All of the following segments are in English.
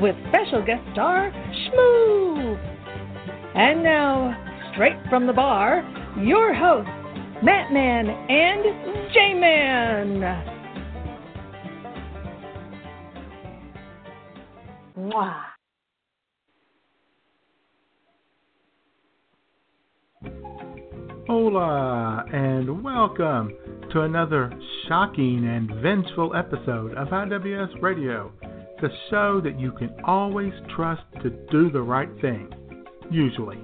with special guest star Shmoo. And now, straight from the bar, your hosts, Matt Man and J Man. Mwah. Hola, and welcome to another shocking and vengeful episode of IWS Radio, the show that you can always trust to do the right thing, usually.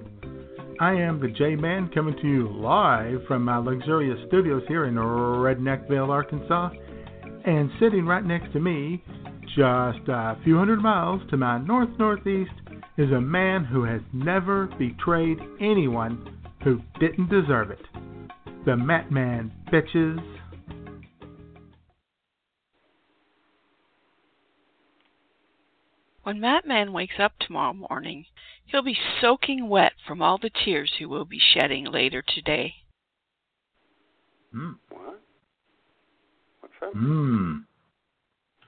I am the J Man coming to you live from my luxurious studios here in Redneckville, Arkansas, and sitting right next to me just a few hundred miles to my north northeast is a man who has never betrayed anyone who didn't deserve it. The Mat Man, bitches. When Mat Man wakes up tomorrow morning, he'll be soaking wet from all the tears he will be shedding later today. Hmm. What? What's that? Hmm.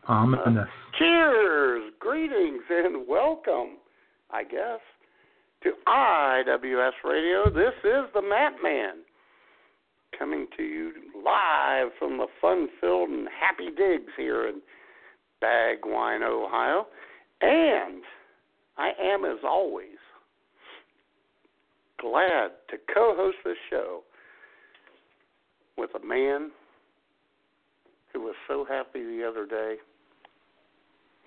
Ominous. Cheers, greetings, and welcome, I guess, to IWS Radio. This is the Matman coming to you live from the fun filled and happy digs here in Bagwine, Ohio. And I am, as always, glad to co host this show with a man who was so happy the other day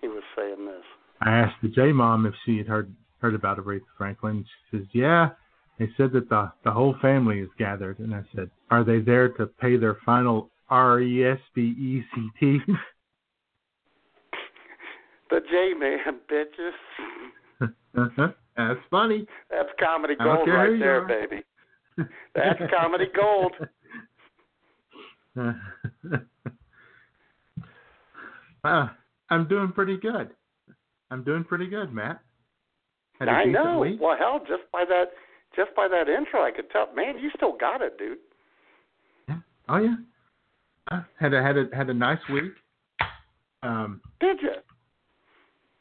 he was saying this. I asked the J mom if she had heard heard about Aretha Franklin. She says, "Yeah." They said that the the whole family is gathered, and I said, "Are they there to pay their final R E S B E C T?" The J Man bitches. That's funny. That's comedy gold right there, are. baby. That's comedy gold. uh, I'm doing pretty good. I'm doing pretty good, Matt. Had I know. week. Well, hell, just by that, just by that intro, I could tell. Man, you still got it, dude. Yeah. Oh yeah. Uh, had a had a had a nice week. Um, Did you?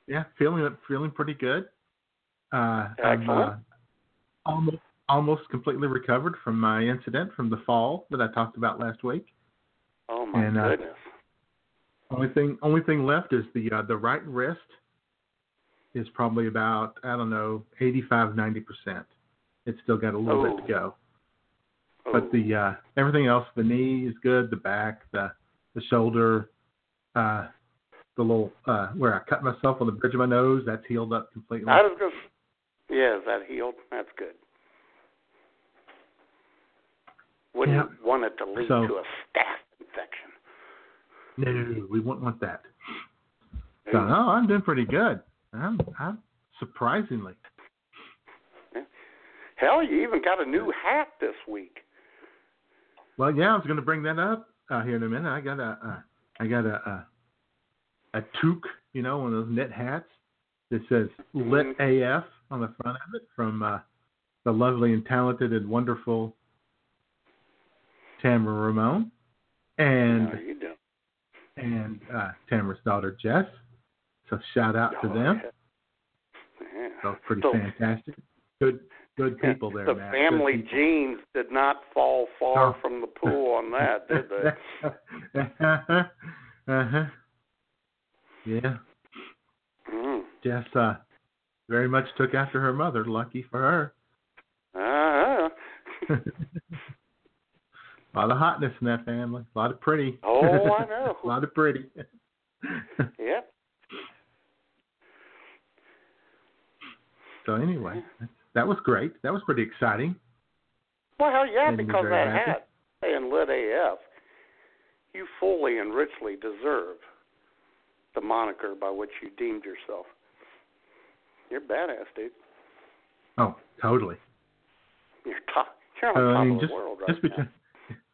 Yeah, feeling feeling pretty good. Uh, I'm Excellent. uh, almost almost completely recovered from my incident from the fall that I talked about last week. Oh my And, uh, goodness. Only thing only thing left is the uh, the right wrist is probably about I don't know 85 90 percent. It's still got a little bit Oh. to go. Oh. But the uh, everything else, the knee is good, the back, the the shoulder, uh, the little uh, where I cut myself on the bridge of my nose, that's healed up completely. I was just. Yeah, is that healed? That's good. Wouldn't Yeah. want it to lead So- to a staph infection. No, we wouldn't want that. So no, I'm doing pretty good. I'm, I'm surprisingly. Hell, you even got a new hat this week. Well, yeah, I was going to bring that up uh, here in a minute. I got a, uh, I got a, a, toque, you know, one of those knit hats that says "Lit AF" on the front of it from uh, the lovely and talented and wonderful Tamara Ramon, and and uh, Tamara's daughter Jess. So shout out to Oh, them. yeah. Yeah. So pretty So- fantastic. Good, good people there, the Matt. Family genes did not fall far No. from the pool on that, did they? uh huh. Yeah. Mm. Jess uh, very much took after her mother. Lucky for her. Uh-huh. a lot of hotness in that family. A lot of pretty. Oh, I know. a lot of pretty. Yep. so anyway, that was great. That was pretty exciting. Well, hell yeah, And because that happy? hat saying Lit AF, you fully and richly deserve the moniker by which you deemed yourself. You're badass, dude. Oh, totally. You're top. You're on Uh, top I mean, of the just world right just now. because.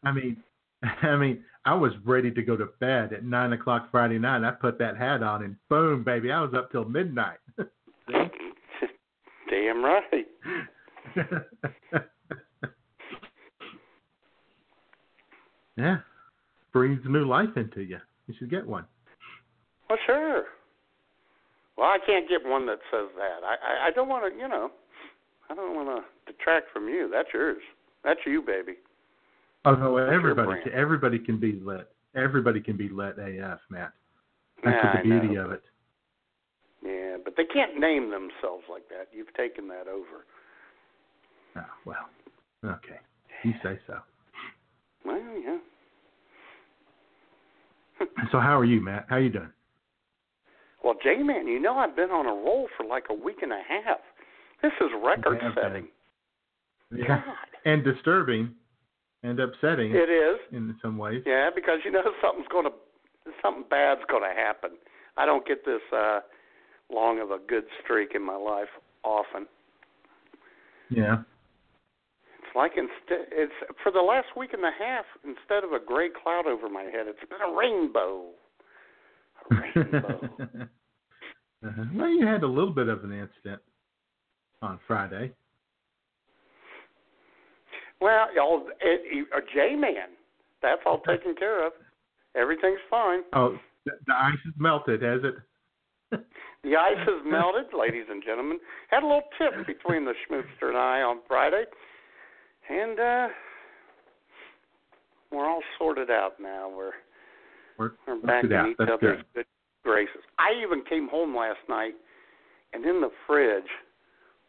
I mean, I mean, I was ready to go to bed at nine o'clock Friday night. I put that hat on, and boom, baby, I was up till midnight. Damn right. yeah, breathes new life into you. You should get one. Well, sure. Well, I can't get one that says that. I I, I don't want to, you know, I don't want to detract from you. That's yours. That's you, baby. Oh no, everybody, can, everybody can be lit. Everybody can be lit AF, Matt. That's Yeah, the beauty of it. Yeah, but they can't name themselves like that. You've taken that over. Oh, well, okay, you say so. Well, yeah. So how are you, Matt? How you doing? Well, J-Man, you know I've been on a roll for like a week and a half. This is record have been. setting. Yeah, God, and disturbing, and upsetting it is. in some ways. Yeah, because you know something's going to something bad's going to happen. I don't get this uh long of a good streak in my life often. Yeah. It's like instead it's for the last week and a half instead of a gray cloud over my head, it's been a rainbow. Rainbow. uh-huh. Well, you had a little bit of an incident on Friday. well, y'all, it, a J-Man. That's all taken care of. Everything's fine. Oh, the, the ice has melted, has it? The ice has melted, ladies and gentlemen. Had a little tip between the schmoopster and I on Friday, and uh we're all sorted out now. We're We're we're back in each That's other's good. good graces. I even came home last night, and in the fridge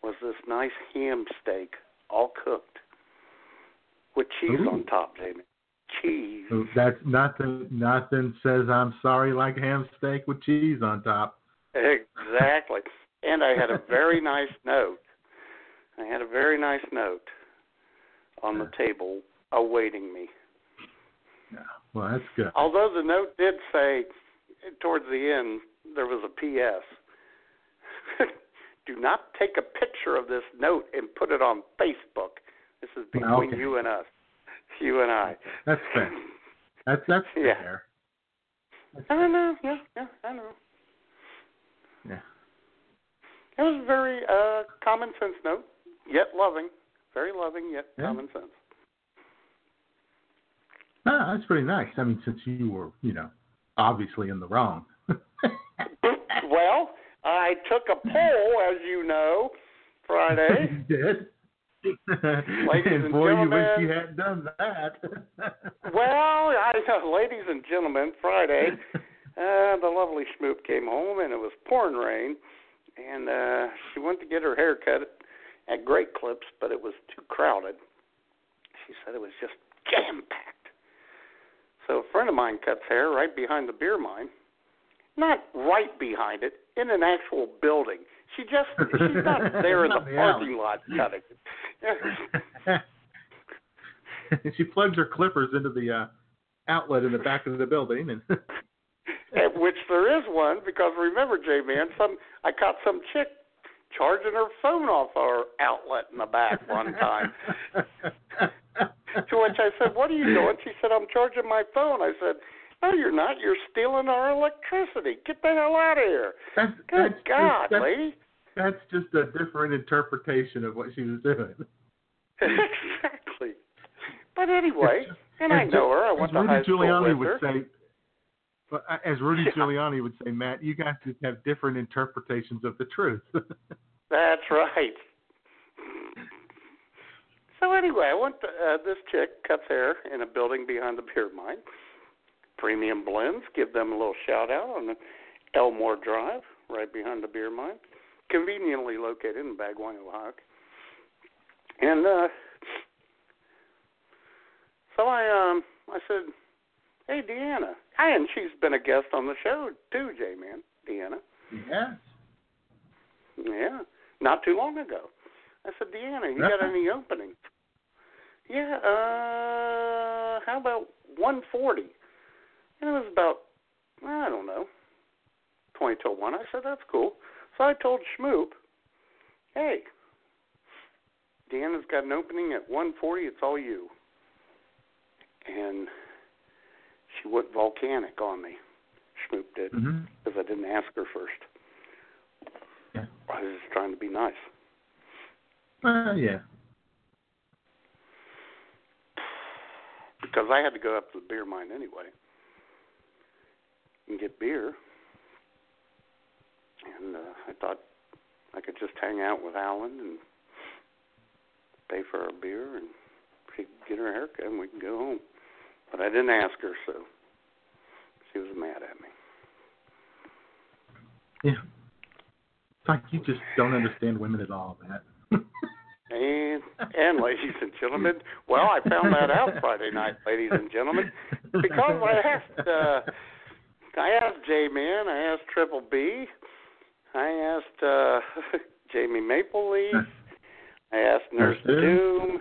was this nice ham steak, all cooked, with cheese Ooh. on top, Jamie. Cheese. So that's nothing. Nothing says I'm sorry like ham steak with cheese on top. Exactly. and I had a very nice note. I had a very nice note on the table awaiting me. Yeah. Well, that's good. Although the note did say towards the end there was a PS. Do not take a picture of this note and put it on Facebook. This is between Okay. you and us. You and I. That's fair. That's that's Yeah. fair. I know, yeah, yeah, I know. Yeah. It was a very uh common sense note, yet loving. Very loving, yet Yeah. common sense. That's pretty nice. I mean, since you were, you know, obviously in the wrong. well, I took a poll, as you know, Friday. you did. and and boy, you wish gentlemen. you hadn't done that. well, I ladies and gentlemen, Friday, uh, the lovely Schmoop came home and it was pouring rain, and uh, she went to get her hair cut at Great Clips, but it was too crowded. She said it was just jam packed. So a friend of mine cuts hair right behind the beer mine, not right behind it, in an actual building. She just she's not there in the Not in the alley. parking lot cutting. she plugs her clippers into the uh, outlet in the back of the building, and At which there is one because remember, J Man, some I caught some chick charging her phone off our outlet in the back one time. To which I said, "What are you doing?" She said, "I'm charging my phone." I said, "No, you're not. You're stealing our electricity. Get the hell out of here!" that's, Good that's God, that's, lady. that's just a different interpretation of what she was doing. exactly. But anyway, and I know her. I went to Rudy high school Giuliani with would her. say, but uh, as Rudy Yeah. Giuliani would say, Matt, you guys just have different interpretations of the truth. That's right. So anyway, I went to uh, this chick cuts hair in a building behind the beer mine. Premium Blends, give them a little shout out on Elmore Drive, right behind the beer mine, conveniently located in Bagwine, Ohio. And uh, so I um I said, "Hey, Deanna," and she's been a guest on the show too, J Man, Deanna. Yes. Yeah, not too long ago. I said, Deanna, you got any openings? Yeah, uh, how about 140? And it was about, I don't know, 20 till 1. I said, that's cool. So I told Schmoop, hey, Deanna's got an opening at 140. It's all you. And she went volcanic on me. Schmoop did, because Mm-hmm. I didn't ask her first. Yeah. I was just trying to be nice. Uh, yeah. Because I had to go up to the beer mine anyway and get beer. And uh, I thought I could just hang out with Alan and pay for our beer and she could get her haircut and we can go home. But I didn't ask her, so she was mad at me. Yeah. It's like you just don't understand women at all, Matt. And and ladies and gentlemen, well, I found that out Friday night, ladies and gentlemen, because I asked uh, I asked J Man, I asked Triple B, I asked uh, Jamie Maple Leaf, I asked Nurse. Doom.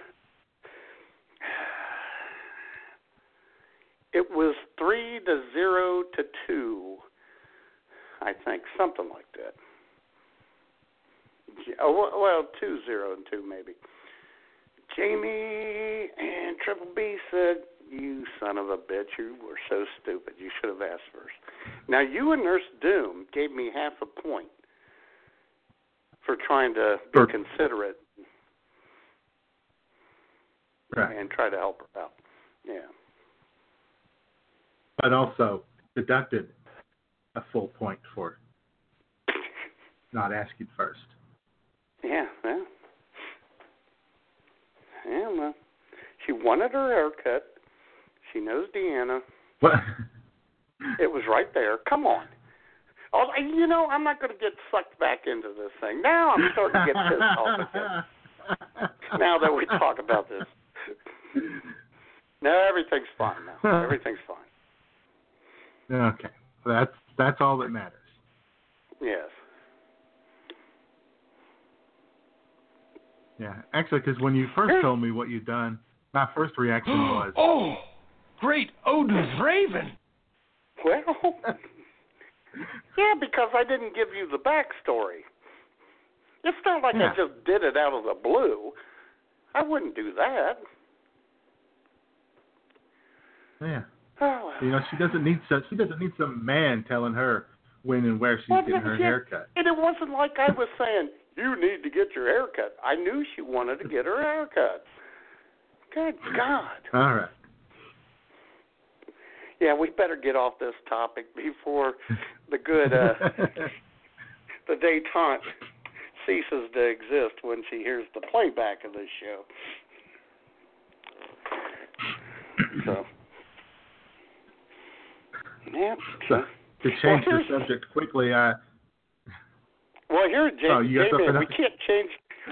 It was three to zero to two, I think, something like that. Oh, well, two zero and two maybe. Jamie and Triple B said, "You son of a bitch! You were so stupid. You should have asked first. Now you and Nurse Doom gave me half a point for trying to be For- considerate Right. and try to help her out. Yeah, But also deducted a full point for not asking first. Yeah, yeah, yeah. Well, she wanted her haircut. She knows Deanna. What? It was right there. Come on. Oh, you know, I'm not going to get sucked back into this thing. Now I'm starting to get pissed off again. Now that we talk about this. No, everything's fine now. Everything's fine. Okay. That's that's all that matters. Yes. Yeah. Actually, because when you first told me what you'd done, my first reaction was, Oh, great Odin's Raven. Well, yeah, because I didn't give you the backstory. It's not like Yeah. I just did it out of the blue. I wouldn't do that. yeah. Oh, well. You know, she doesn't need some. She doesn't need some man telling her when and where she's Well, getting her yeah, hair cut. And it wasn't like I was saying, you need to get your hair cut. I knew she wanted to get her hair cut. Good God. All right. Yeah, we better get off this topic before the good, uh, the detente ceases to exist when she hears the playback of this show. So, yeah. So, to change Well, the subject quickly, I Well, here, Jamie, Oh, Jamie, we can't change.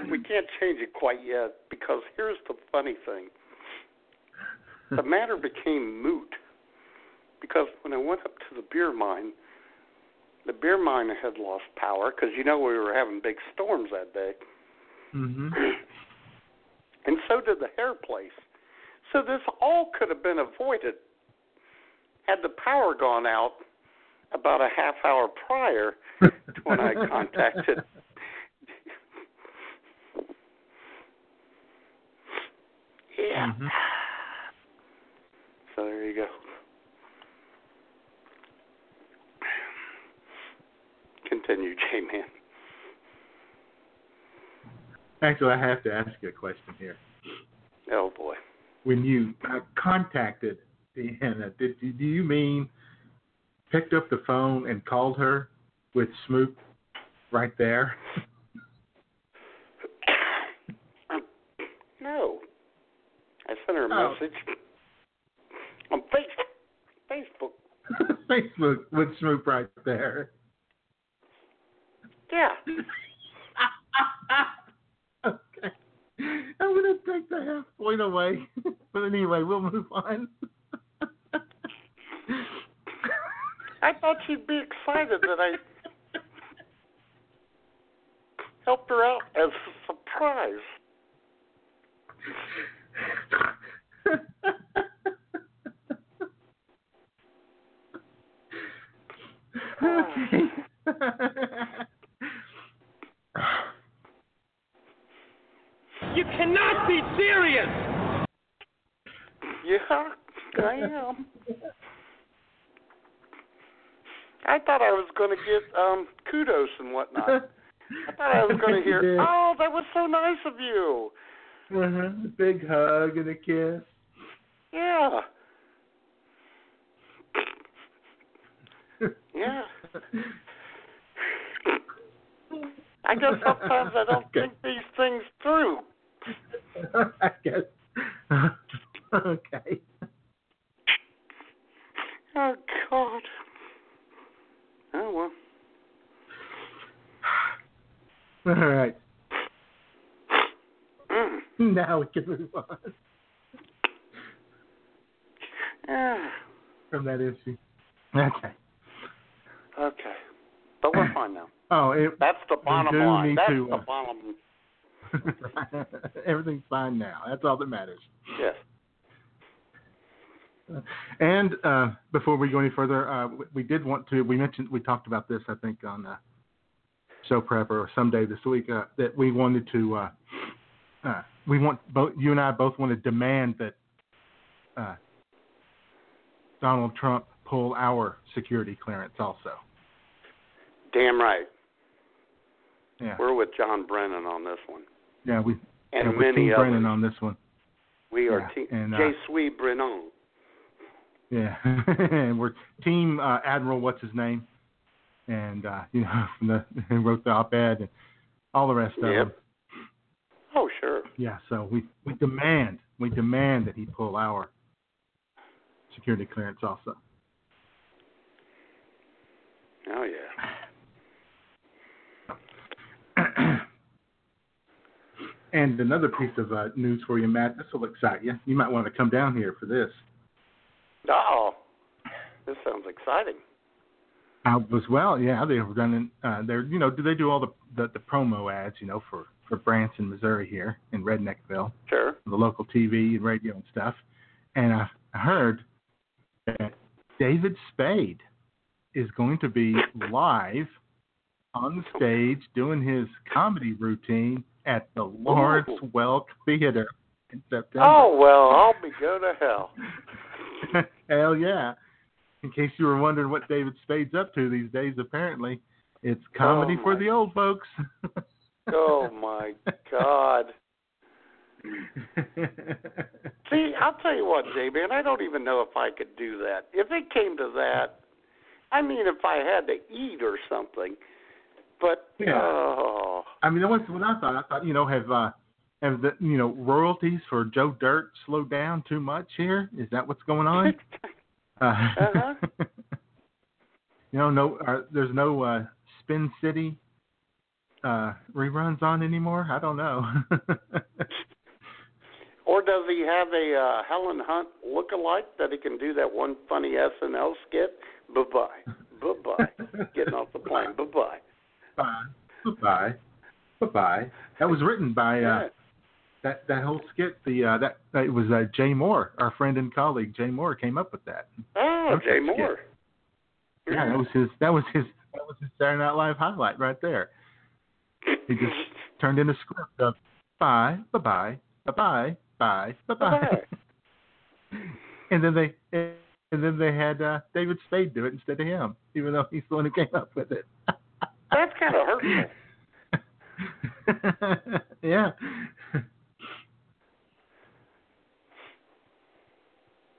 We can't change it quite yet because here's the funny thing: the matter became moot because when I went up to the beer mine, the beer mine had lost power because you know we were having big storms that day, mm-hmm. and so did the hair place. So this all could have been avoided had the power gone out about a half hour prior to when I contacted Yeah. Mhm. So there you go. Continue, J Man. Actually, I have to ask you a question here. Oh boy. When you uh, contacted Deanna, did do you mean picked up the phone and called her with Schmoop right there? No. I sent her a Oh. message on face Facebook. Facebook with Schmoop right there. Yeah. okay. I'm gonna take the half point away. but anyway, we'll move on. I thought she'd be excited that I helped her out as a surprise. okay. You cannot be serious! Yeah, I am. I thought I was going to get um kudos and whatnot. I thought I was going to hear, "Oh, that was so nice of you." uh-huh. Big hug and a kiss. Yeah. Yeah. I guess sometimes I don't Okay. think these things through. I guess. okay. Oh God. Oh well. All right. Mm. Now we can move on Yeah. from that issue. Okay. Okay. But we're fine now. Oh, it, That's the bottom line. That's to, the uh, bottom. everything's fine now. That's all that matters. Yes. And uh, before we go any further, uh, we- we did want to. We mentioned we talked about this, I think, on uh, show prep or someday this week uh, that we wanted to. Uh, uh, we want both you and I both want to demand that uh, Donald Trump pull our security clearance also. Damn right. Yeah, We're with John Brennan on this one. yeah, we And yeah, many Team others. Brennan on this one. We are Yeah, team and, uh, J. Sui Brennan. Yeah, and we're team uh, Admiral. What's his name? And uh, you know, from the who wrote the op-ed and all the rest of them. Oh sure. Yeah, so we we demand we demand that he pull our security clearance also. Oh yeah. and another piece of uh, news for you, Matt. This will excite you. You might want to come down here for this. Oh. This sounds exciting. Uh, as well, yeah, they were running. Uh, they're you know, do they do all the, the the promo ads, you know, for for Branson, Missouri here in Redneckville, Sure. the local TV and radio and stuff. And I I heard that David Spade is going to be live on the stage doing his comedy routine at the Lawrence. Welk Theater in September. Oh well, I'll be go to hell. Hell yeah. In case you were wondering what David Spade's up to these days, apparently it's comedy Oh, for the old folks. Oh my God. See, I'll tell you what, J man, I don't even know if I could do that. If it came to that, I mean, if I had to eat or something. But Yeah. oh, I mean, that was what I thought. I thought, you know, have uh, have the you know royalties for Joe Dirt slowed down too much here? Is that what's going on? Uh, Uh-huh. you know, no, uh, there's no uh, Spin City uh, reruns on anymore. I don't know. or does he have a uh, Helen Hunt look-alike that he can do that one funny SNL skit? Bye bye, bye bye, getting off the plane. Bye bye. Bye. Bye. Bye. Bye. That was written by uh, Yeah. That that whole skit. The uh, that, that it was uh, Jay Mohr, our friend and colleague Jay Mohr, came up with that. Oh, Jay. Mohr. Yeah, that was his. That was his. That was his Saturday Night Live highlight right there. He just turned in a script of bye, bye, bye, bye, bye, bye, bye, bye, and then they and then they had uh, David Spade do it instead of him, even though he's the one who came up with it. That's kind of hurtful. yeah.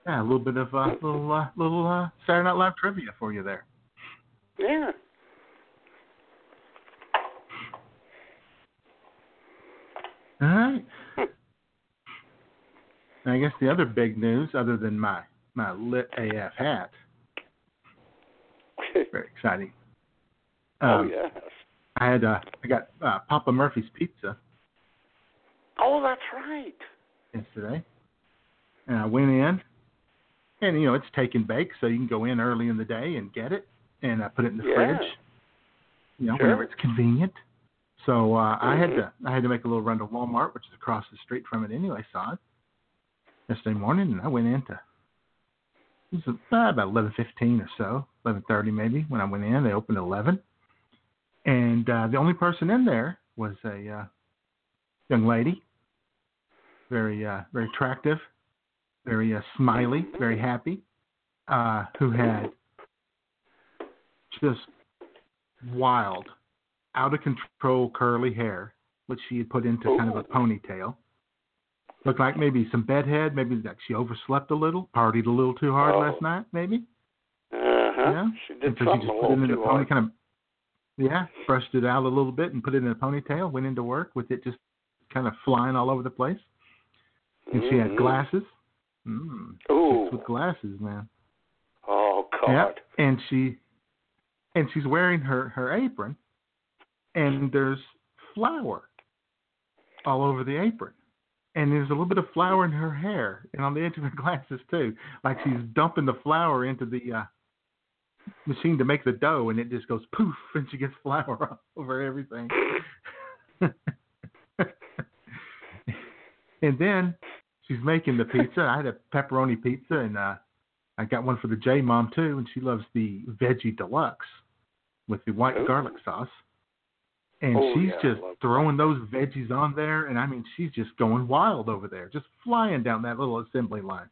Yeah, a little bit of uh, little uh, little uh, Saturday Night Live trivia for you there. Yeah. All right. I guess the other big news, other than my my lit AF hat, very exciting. oh Um, yes. I had uh, I got uh, Papa Murphy's pizza Oh, that's right. yesterday, and I went in, and you know it's take and bake, so you can go in early in the day and get it, and I put it in the Yeah. fridge. You know, Sure. whenever it's convenient. So uh, I had to I had to make a little run to Walmart, which is across the street from it anyway. Saw it yesterday morning, and I went into it was about eleven fifteen or so, eleven thirty maybe. When I went in, they opened at eleven, and uh, the only person in there was a uh, young lady, very uh, very attractive, very uh, smiley, very happy, uh, who had just wild, out of control curly hair, which she had put into kind of a ponytail. Looked like maybe some bedhead, maybe that she overslept a little, partied a little too hard Oh. last night, maybe. Uh huh. Yeah. She did And so she just put it in a pony, hard. kind of, yeah, brushed it out a little bit and put it in a ponytail. Went into work with it just kind of flying all over the place. And she had Mhm. glasses. Mm, Ooh. with glasses, man. Oh God. Yep. And she, and she's wearing her her apron, and there's flour all over the apron, and there's a little bit of flour in her hair and on the edge of her glasses too, like she's dumping the flour into the uh, machine to make the dough, and it just goes poof, and she gets flour all over everything. and then she's making the pizza. I had a pepperoni pizza, and uh, I got one for the J mom too, and she loves the veggie deluxe with the white Ooh. garlic sauce. And Oh, she's yeah, just throwing those veggies on there, and I mean, she's just going wild over there, just flying down that little assembly line.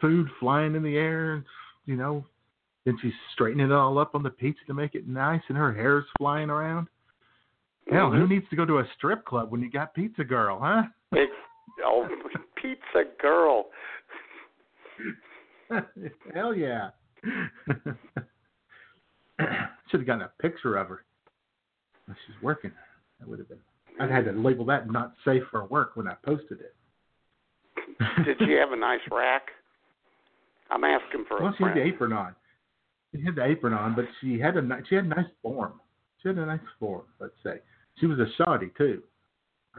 Food flying in the air, you know. Then she's straightening it all up on the pizza to make it nice, and her hair's flying around. Hell, who Mhm. needs to go to a strip club when you got Pizza Girl, huh? Oh, pizza girl. Hell yeah. Should have gotten a picture of her. She's working. That would have been. I'd had to label that not safe for work when I posted it. Did she have a nice rack? I'm asking for Well, a she had the apron on. She had the apron on, but she had a she had a nice form. She had a nice form. Let's say she was a shoddy too.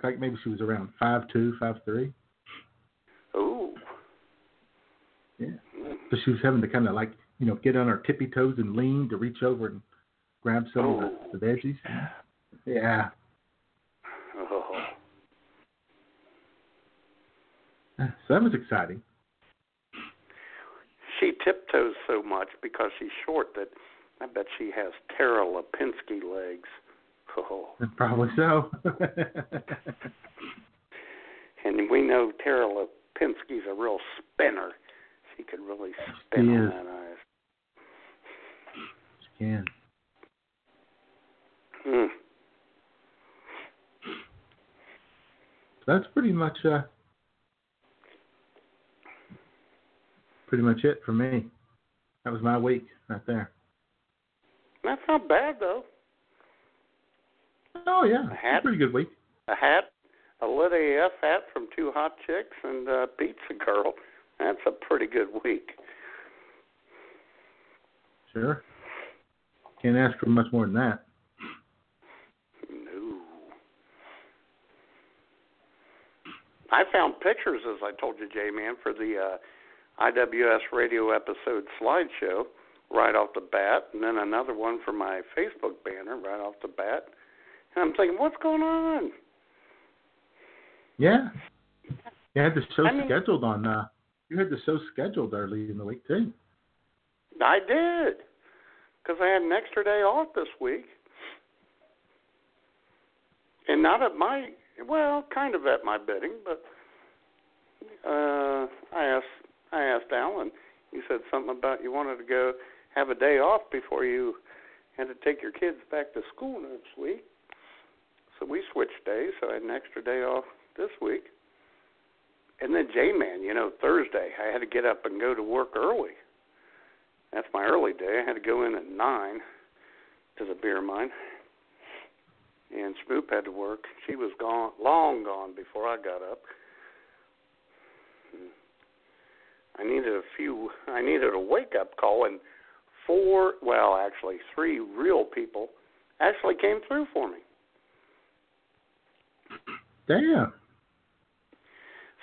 Like maybe she was around five two, five three. Ooh. Yeah. Mm. So she was having to kind of like you know get on her tippy toes and lean to reach over and grab some of Oh. the, the veggies. Yeah. Oh. So that was exciting. She tiptoes so much because she's short that I bet she has Tara Lipinski legs. Oh. Probably so. And we know Tara Lipinski's a real spinner. She could really spin She on is. that ice. She can. Mm. So that's pretty much uh pretty much it for me. That was my week right there. That's not bad though. Oh yeah, A hat? pretty good week. A hat, a Lit AF hat from Two Hot Chicks and uh, Pizza Girl. That's a pretty good week. Sure. Can't ask for much more than that. No. I found pictures, as I told you, J Man, for the uh, IWS radio episode slideshow right off the bat, and then another one for my Facebook banner right off the bat. And I'm thinking, what's going on? Yeah. You had the show I mean- scheduled on uh you had the show scheduled early in the week too. I did, because I had an extra day off this week, and not at my well, kind of at my bidding, but uh, I asked I asked Alan. He said something about you wanted to go have a day off before you had to take your kids back to school next week. So we switched days, so I had an extra day off this week. And then J Man, you know, Thursday I had to get up and go to work early. That's my early day. I had to go in at nine to the beer mine. And Schmoop had to work. She was gone long gone before I got up. I needed a few I needed a wake up call and four well, actually three real people actually came through for me. Damn.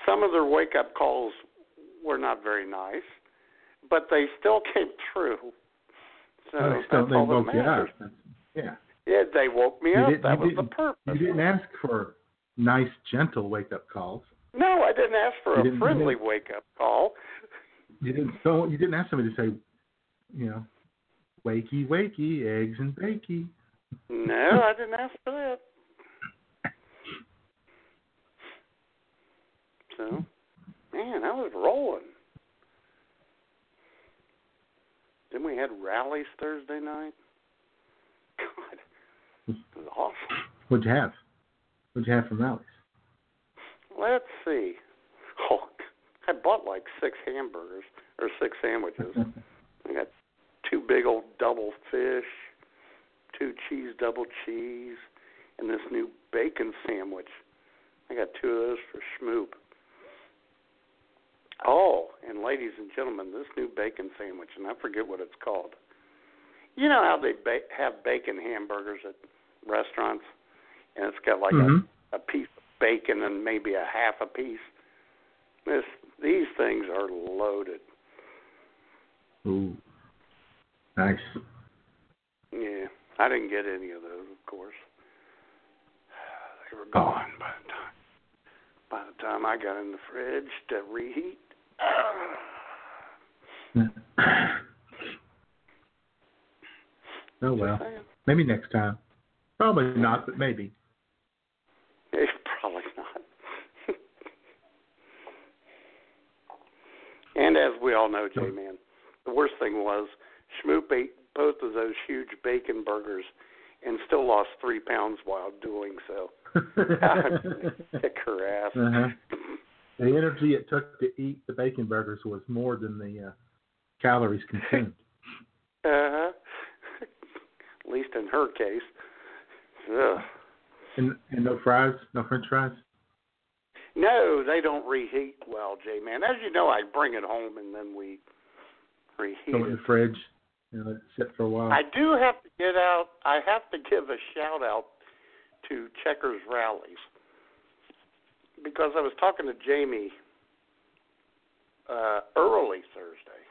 Some of their wake up calls were not very nice, but they still came through. So Oh, they still they woke you up. Yeah. Yeah, they woke me You up. that was the purpose. You didn't ask for nice, gentle wake up calls. No, I didn't ask for You a friendly wake up call. You didn't. Don't. You didn't ask somebody to say, you know, wakey, wakey, eggs and bakey. No, I didn't ask for that. So, man, I was rolling. Then we had Rally's Thursday night. God, it was awesome. What'd you have? What'd you have from Rally's? Let's see. Oh, I bought like six hamburgers or six sandwiches. I got two big old double fish, two cheese double cheese, and this new bacon sandwich. I got two of those for Schmoop. Oh, and ladies and gentlemen, this new bacon sandwich, and I forget what it's called. You know how they ba- have bacon hamburgers at restaurants, and it's got like Mhm. a, a piece of bacon and maybe a half a piece. This these things are loaded. Ooh, nice. Yeah, I didn't get any of those, of course. They were gone by the time. By the time I got in the fridge to reheat. oh well, maybe next time. Probably not, but maybe. It's probably not. and as we all know, J Man, the worst thing was Schmoop ate both of those huge bacon burgers and still lost three pounds while doing so. Kick her ass. Uh-huh. The energy it took to eat the bacon burgers was more than the uh, calories consumed. Uh-huh. At least in her case. Ugh. and, and no fries, no French fries. No, they don't reheat well, J Man. As you know, I bring it home and then we reheat it in the fridge and let it sit for a while. I do have to get out. I have to give a shout out to Checkers Rally's because I was talking to Jamie uh, early Thursday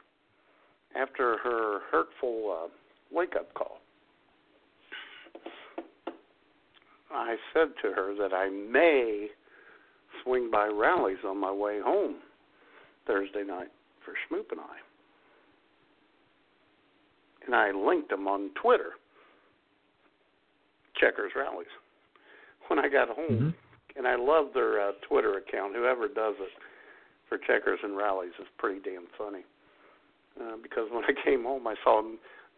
after her hurtful uh, wake up call. I said to her that I may swing by Rally's on my way home Thursday night for Schmoop and I and I linked them on Twitter. Checkers Rally's. When I got home, Mhm. And I love their uh, Twitter account. Whoever does it for checkers and Rally's is pretty damn funny. Uh, because when I came home, I saw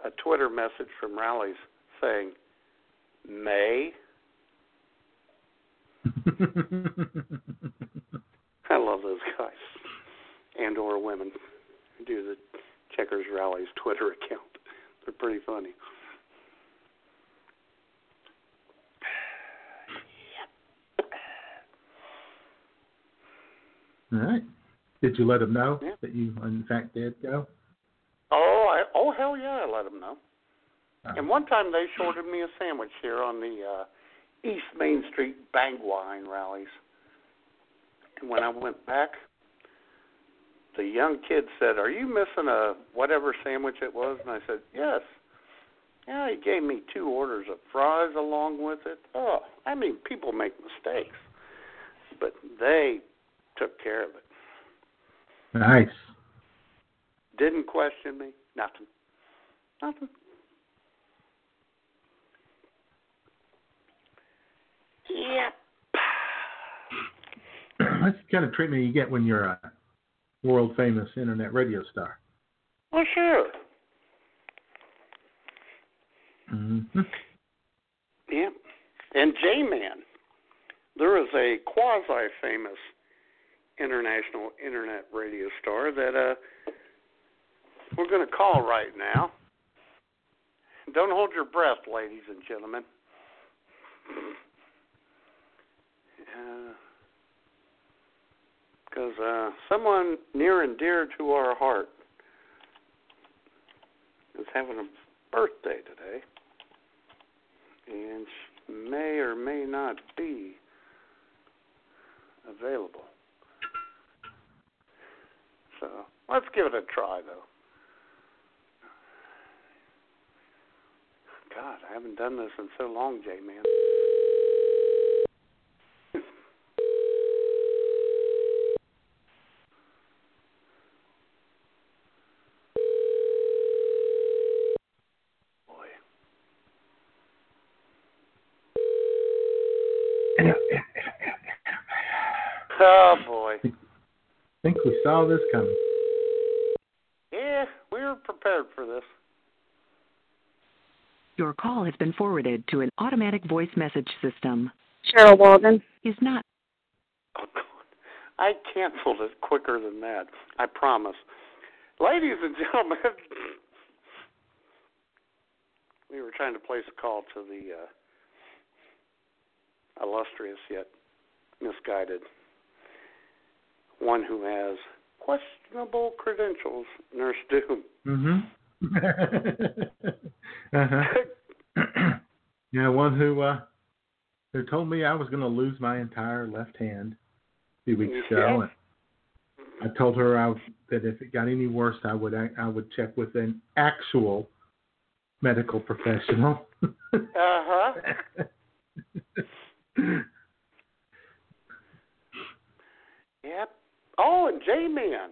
a Twitter message from Rally's saying, "May." I love those guys and or women who do the checkers Rally's Twitter account. They're pretty funny. All right. Did you let them know Yeah. that you, in fact, did go? Oh, I, oh hell yeah! I let them know. Oh. And one time they shorted me a sandwich here on the uh, East Main Street Bangwine Rally's. And when I went back, the young kid said, "Are you missing a whatever sandwich it was?" And I said, "Yes." Yeah, he gave me two orders of fries along with it. Oh, I mean, people make mistakes, but they took care of it. Nice. Didn't question me. Nothing. Nothing. Yep. That's the kind of treatment you get when you're a world famous internet radio star. Well, sure. Mm-hmm. Yep. And J Man, there is a quasi famous international internet radio star that uh we're going to call right now. Don't hold your breath, ladies and gentlemen. Because uh, someone near and dear to our heart is having a birthday today. and she may or may not be available. So let's give it a try, though. God, I haven't done this in so long, J Man. Boy. Oh boy. I think we saw this coming. Yeah, we were prepared for this. Your call has been forwarded to an automatic voice message system. Cheryl Walden. Is not Oh God, I canceled it quicker than that. I promise. Ladies and gentlemen, we were trying to place a call to the uh, illustrious yet misguided one who has questionable credentials, Nurse Doom. Mm-hmm. uh-huh. yeah, one who uh who told me I was going to lose my entire left hand a few weeks ago. Yes. And I told her I, that if it got any worse, I would I, I would check with an actual medical professional. Uh huh. Yep. Oh, and J Man.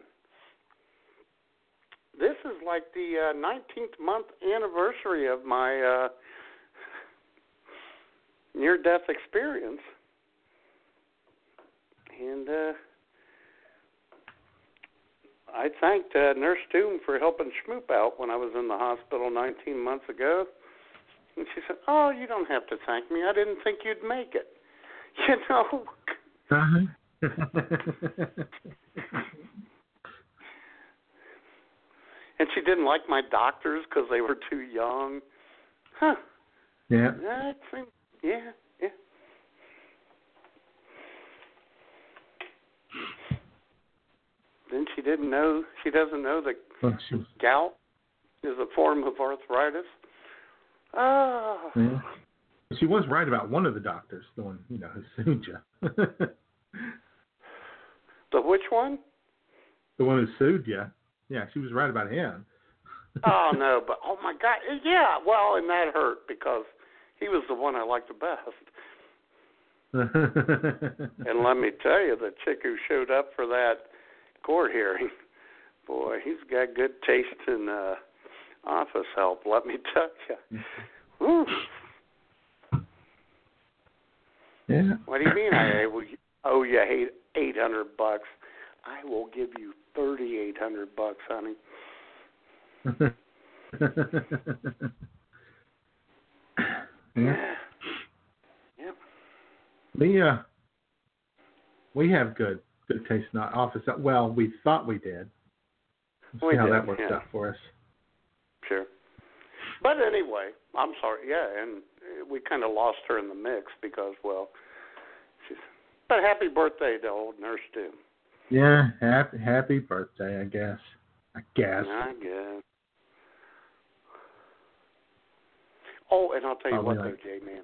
This is like the uh, 19th month anniversary of my uh, near death experience. And uh, I thanked uh, Nurse Doom for helping Schmoop out when I was in the hospital 19 months ago. And she said, Oh, you don't have to thank me. I didn't think you'd make it. You know? uh-huh. And she didn't like my doctors because they were too young. Huh. yeah. That seems, yeah, yeah. Then she didn't know. She doesn't know that Well, she gout is a form of arthritis. Ah. yeah. She was right about one of the doctors, the one you know who sued you. The which one? the one who sued you. Yeah, she was right about him. Oh no, but oh my God, yeah. Well, and that hurt because he was the one I liked the best. And let me tell you, the chick who showed up for that court hearing, boy, he's got good taste in uh, office help. Let me tell you. Yeah. What do you mean? I owe you- owe you eight eight hundred bucks? I will give you thirty eight hundred bucks, honey. yeah. Yep. We uh we have good good taste in our office. Well, we thought we did. We'll We see how did, that worked yeah. out for us. Sure. But anyway, I'm sorry. Yeah, and we kind of lost her in the mix because, well. But happy birthday to old Nurse Doom. Yeah, happy happy birthday, I guess. I guess. I guess. Oh, and I'll tell you Probably what, like- though, J Man.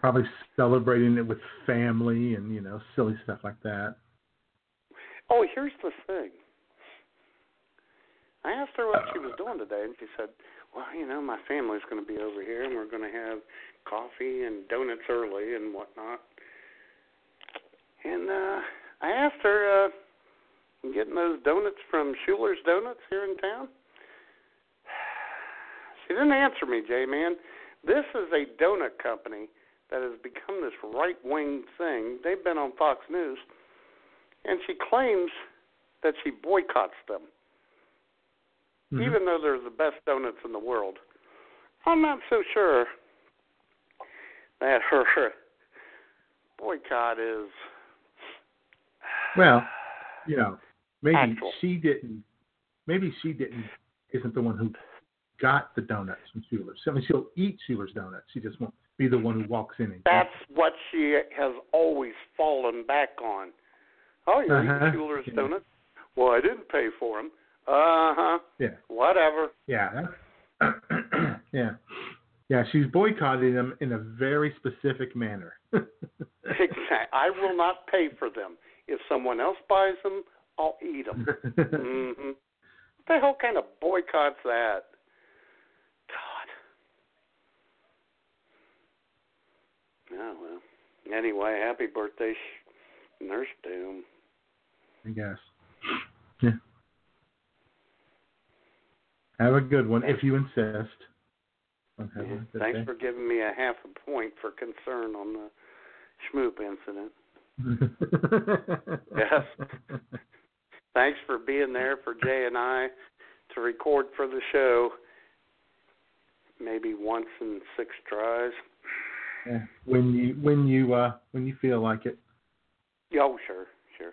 Probably celebrating it with family and, you know, silly stuff like that. Oh, here's the thing. I asked her what she was uh. doing today, and she said, "Well, you know, my family's going to be over here, and we're going to have coffee and donuts early and whatnot." And uh I asked her, uh, "You getting those donuts from Schuler's Donuts here in town?" She didn't answer me, J Man. This is a donut company that has become this right wing thing. They've been on Fox News, and she claims that she boycotts them, Mhm. even though they're the best donuts in the world. I'm not so sure that her boycott is. Well, you know, maybe Actual. she didn't maybe she didn't isn't the one who got the donuts from Schuler's. I mean she'll eat Schuler's donuts. She just won't be the one who walks in and That's what she has always fallen back on. Oh, you're Uh-huh. eating Schuler's Yeah. donuts? Well, I didn't pay for them. Uh huh. Yeah. Whatever. Yeah. Yeah. Yeah, she's boycotting them in a very specific manner. exactly. I will not pay for them. If someone else buys them, I'll eat them. mm-hmm. What the hell kind of boycotts that? God. Oh well. Anyway, happy birthday, Nurse Doom. I guess. Yeah. Have a good one if you insist. Okay, yeah, thanks for giving me a half a point for concern on the Schmoop incident. yes. Thanks for being there for Jay and I to record for the show. Maybe once in six tries. Yeah, when you when you uh when you feel like it. Oh sure, sure.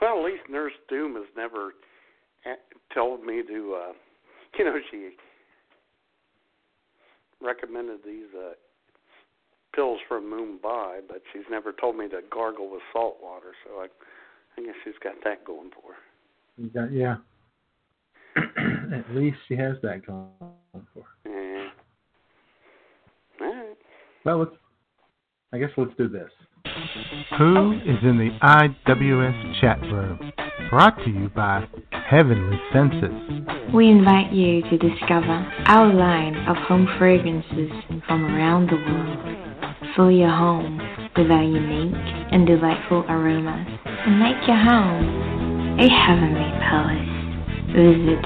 Well, at least Nurse Doom has never eh, told me to uh you know, she recommended these uh, pills from Mumbai, but she's never told me to gargle with salt water. So I, I guess she's got that going for her. You got, yeah. At least she has that going for her. Yeah. All right. Well, let's. I guess let's do this. Who is in the IWS chat room? Brought to you by Heavenly Senses. We invite you to discover our line of home fragrances from around the world. Fill your home with our unique and delightful aromas and make your home a heavenly palace. Visit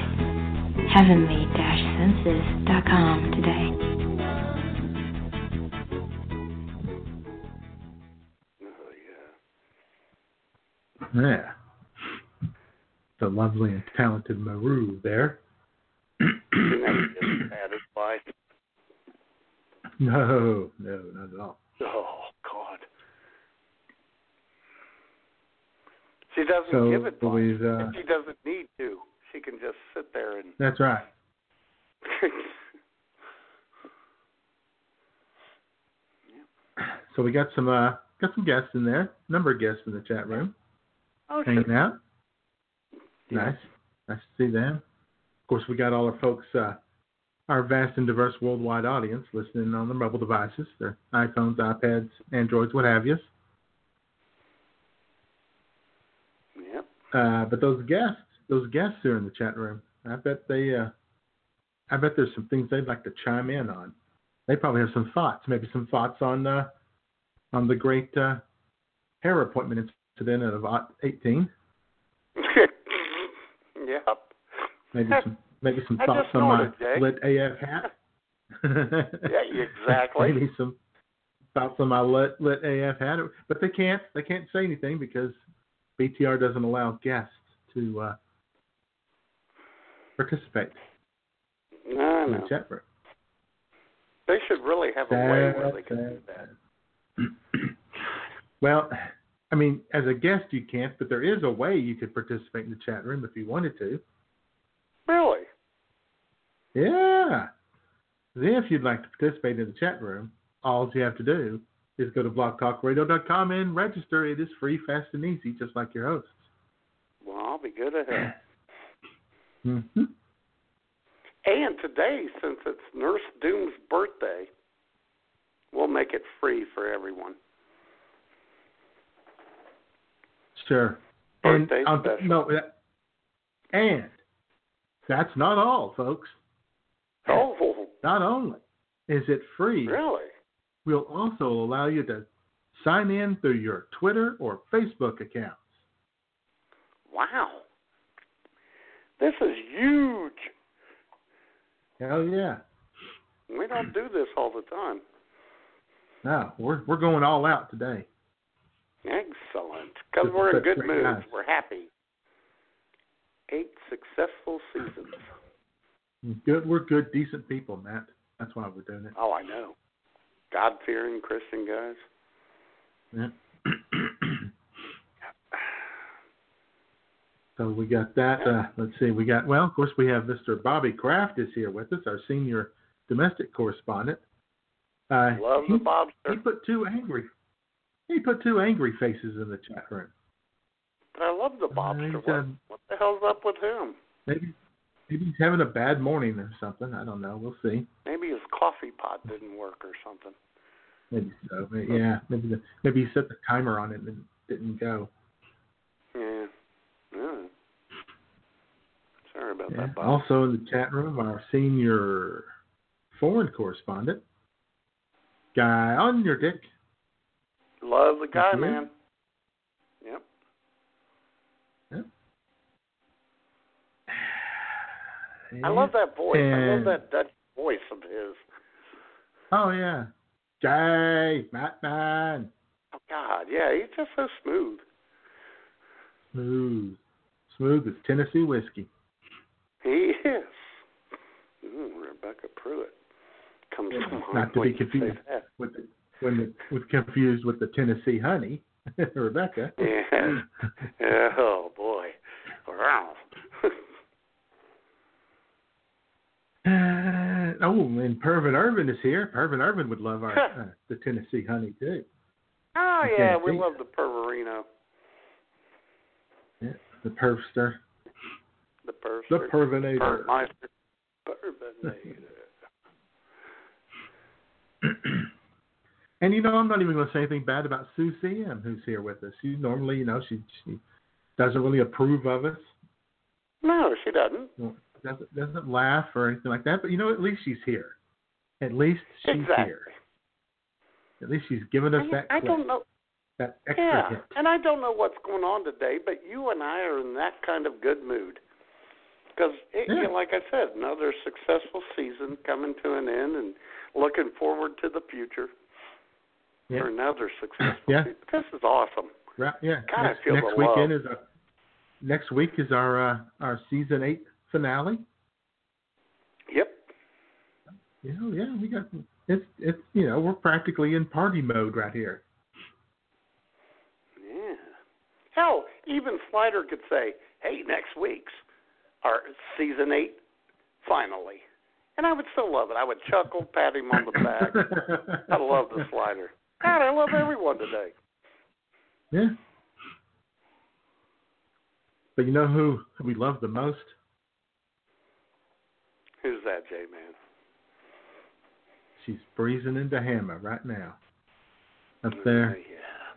heavenly-senses.com today. Oh, yeah the lovely and talented Maru there. satisfied. No, no, not at all. Oh God. She doesn't so, give it Louise, uh, She doesn't need to. She can just sit there and. That's right. so we got some uh got some guests in there. Number of guests in the chat room. Oh, hanging sure. out. Nice. Nice to see them. Of course, we got all our folks, uh, our vast and diverse worldwide audience listening on their mobile devices, their iPhones, iPads, Androids, what have you. Yep. Uh, but those guests, those guests who are in the chat room, I bet they, uh, I bet there's some things they'd like to chime in on. They probably have some thoughts, maybe some thoughts on, uh, on the great uh, hair appointment incident of 18. Maybe some maybe some I thoughts on my lit AF hat. yeah, exactly. maybe some thoughts on my lit lit AF hat, but they can't they can't say anything because BTR doesn't allow guests to uh, participate no, in no. the chat room. They should really have a way where they can do that. well, I mean, as a guest, you can't, but there is a way you could participate in the chat room if you wanted to. Really? Yeah. Then, if you'd like to participate in the chat room, all you have to do is go to blogtalkradio.com and register. It is free, fast, and easy, just like your hosts. Well, I'll be good at it. mm-hmm. And today, since it's Nurse Doom's birthday, we'll make it free for everyone. Sure. Birthday and, special. no, and that's not all, folks. Oh. Not only is it free, really, we'll also allow you to sign in through your Twitter or Facebook accounts. Wow. This is huge. Hell yeah. We don't do this all the time. No, we're we're going all out today. Excellent. Because we're in good mood. We're happy. Eight successful seasons. Good. We're good, decent people, Matt. That's why we're doing it. Oh, I know. God fearing Christian guys. Yeah. so we got that. Uh, let's see. We got well. Of course, we have Mr. Bobby Kraft is here with us, our senior domestic correspondent. Uh, Love he, the Bobster. He put two angry he put two angry faces in the chat room. But I love the Bobster. Uh, the hell's up with him? Maybe Maybe he's having a bad morning or something. I don't know. We'll see. Maybe his coffee pot didn't work or something. Maybe so. Yeah. Maybe the, maybe he set the timer on it and it didn't go. Yeah. Yeah. Sorry about Yeah. that, Bob. Also in the chat room, our senior foreign correspondent, Guy on your dick. Love the guy, man. Yep. I love that voice. I love that Dutch voice of his. Oh yeah, Jay Matman, Oh God, yeah, he's just so smooth. smooth, smooth as Tennessee whiskey. He is. Ooh, Rebecca Pruitt comes to mind. Not to be confused with the, when the, with confused with the Tennessee honey, Rebecca. Yeah. yeah. Oh boy. Wow. Uh, oh, and Pervin Irvin is here. Pervin Irvin would love our uh, the Tennessee honey too. oh yeah, we love the Perverino. Yeah, the Pervster, The Perv. the Pervinator. Pervmeister. Pervinator. and you know, I'm not even going to say anything bad about Sue CM, who's here with us. She normally, you know, she she doesn't really approve of us, no, she doesn't. Doesn't doesn't laugh or anything like that. But you know, at least she's here. At least she's exactly. here. At least she's given us I, that I clip, don't know. that extra Yeah, hit. and I don't know what's going on today, but you and I are in that kind of good mood. Because, Yeah. like I said, another successful season coming to an end and looking forward to the future Yeah. for another successful Yeah. season. This is awesome. Right, yeah. God, I next feel next the weekend love. is our next week is our uh, our season eight finale. Yep. Know, yeah, we got it's it's you know we're practically in party mode right here. Yeah. Hell, even Slider could say, hey, next week's our season eight finally. And I would still love it. I would chuckle, pat him on the back. I love the Slider. God, I love everyone today. yeah. But you know who we love the most? Who's that, J Man? She's breezing into Hammer right now. Up oh, there,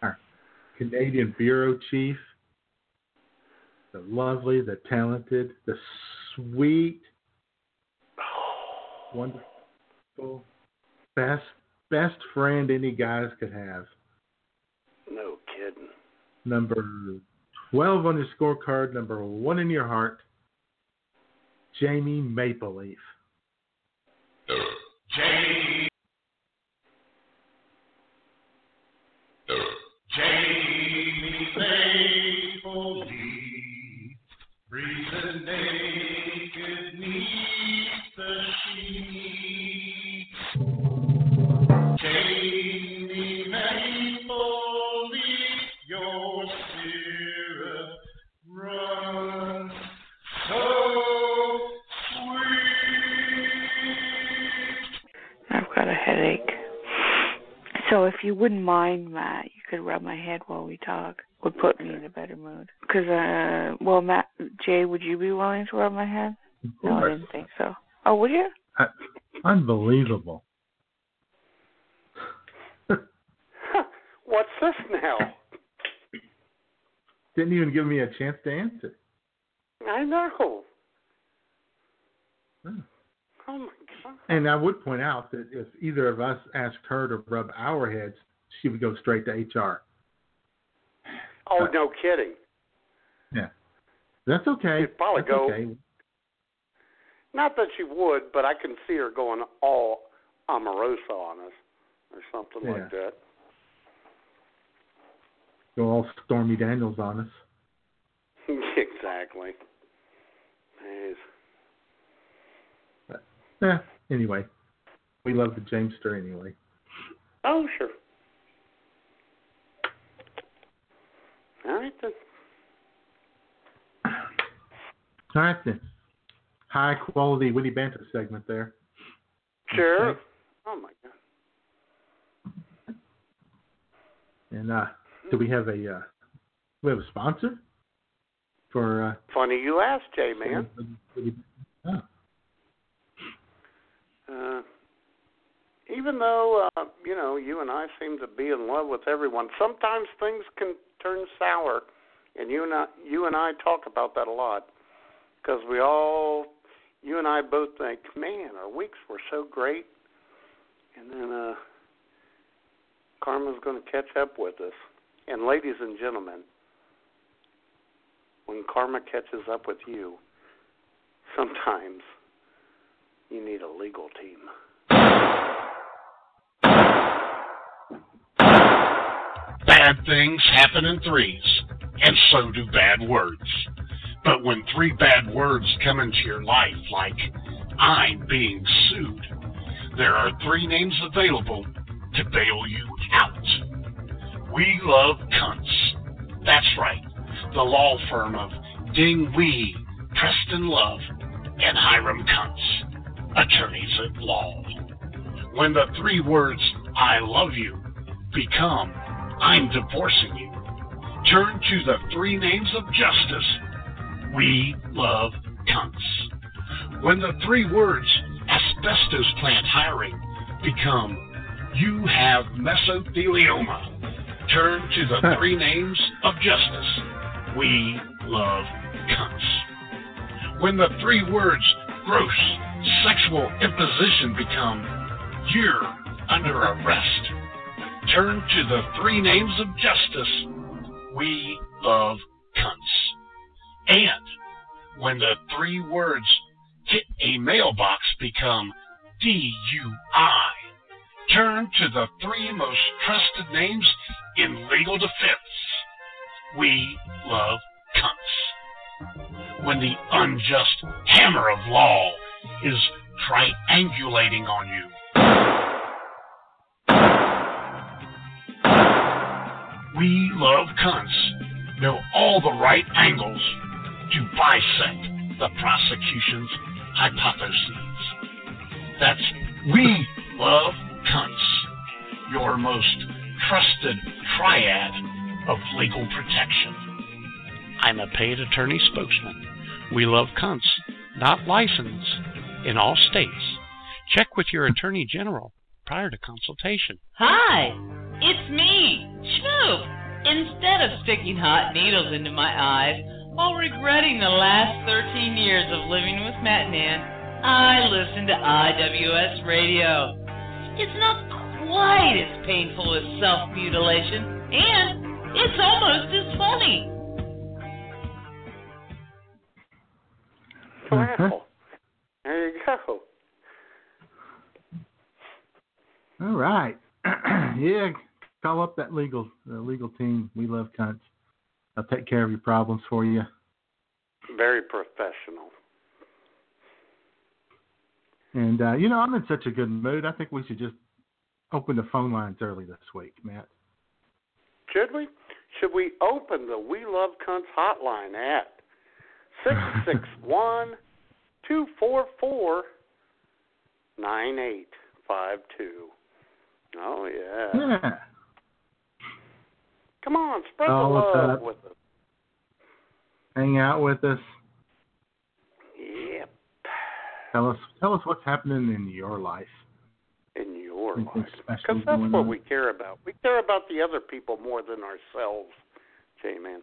our Canadian bureau chief, the lovely, the talented, the sweet, wonderful, best best friend any guys could have. No kidding. Number twelve on your scorecard, number one in your heart, Jamie Maple wouldn't mind, Matt, you could rub my head while we talk. Would put me in a better mood. Because, uh, well, Matt, Jay, would you be willing to rub my head? No, I didn't think so. Oh, would you? Uh, unbelievable. What's this now? Didn't even give me a chance to answer. I know. Oh. Oh my god. And I would point out that if either of us asked her to rub our heads, she would go straight to HR. Oh, uh, no kidding. Yeah. That's okay. She'd probably That's go- okay. Not that she would, but I can see her going all Omarosa on us or something like that. Go all Stormy Daniels on us. exactly. Jeez. Yeah. Anyway, we love the Jamester anyway. Oh, sure. All right then. All right then. High quality witty banter segment there. Sure. Okay. Oh my god. And uh, do we have a uh, we have a sponsor for? Uh, Funny you ask, Jay man. Oh. Uh, even though uh, you know you and I seem to be in love with everyone, sometimes things can turn sour, and you and I, you and I talk about that a lot because we all, you and I both think, man, our weeks were so great, and then uh, karma's going to catch up with us. And ladies and gentlemen, when karma catches up with you, sometimes you need a legal team. Bad things happen in threes, and so do bad words. But when three bad words come into your life, like I'm being sued, there are three names available to bail you out. We love cunts. That's right, the law firm of Ding Wee, Preston Love, and Hiram Kuntz, attorneys at law. When the three words I love you become I'm divorcing you, turn to the three names of justice. We love cunts. When the three words asbestos plant hiring become you have mesothelioma, turn to the three names of justice. We love cunts. When the three words gross sexual imposition become you're under arrest, turn to the three names of justice. We love cunts. And when the three words hit a mailbox become DUI, turn to the three most trusted names in legal defense. We love cunts. When the unjust hammer of law is triangulating on you, we love cunts know all the right angles to bisect the prosecution's hypotheses. That's We Love Cunts, your most trusted triad of legal protection. I'm a paid attorney spokesman. We love cunts, not licensed in all states. Check with your attorney general prior to consultation. Hi, it's me, Schmoop. Instead of sticking hot needles into my eyes while regretting the last 13 years of living with Matt Nan, I listen to IWS Radio. It's not quite as painful as self mutilation, and it's almost as funny. Wow. There you go. All right. yeah, call up that legal uh, legal team. We love cunts. I'll take care of your problems for you. Very professional. And uh, you know, I'm in such a good mood. I think we should just open the phone lines early this week, Matt. Should we? Should we open the We Love Cunts hotline at six six one two four four nine eight five two? Oh yeah. Yeah. Come on, spread Call the love up. with us. Hang out with us. Yep. Tell us tell us what's happening in your life. In your Anything life. Because that's what on? we care about. We care about the other people more than ourselves, J Man.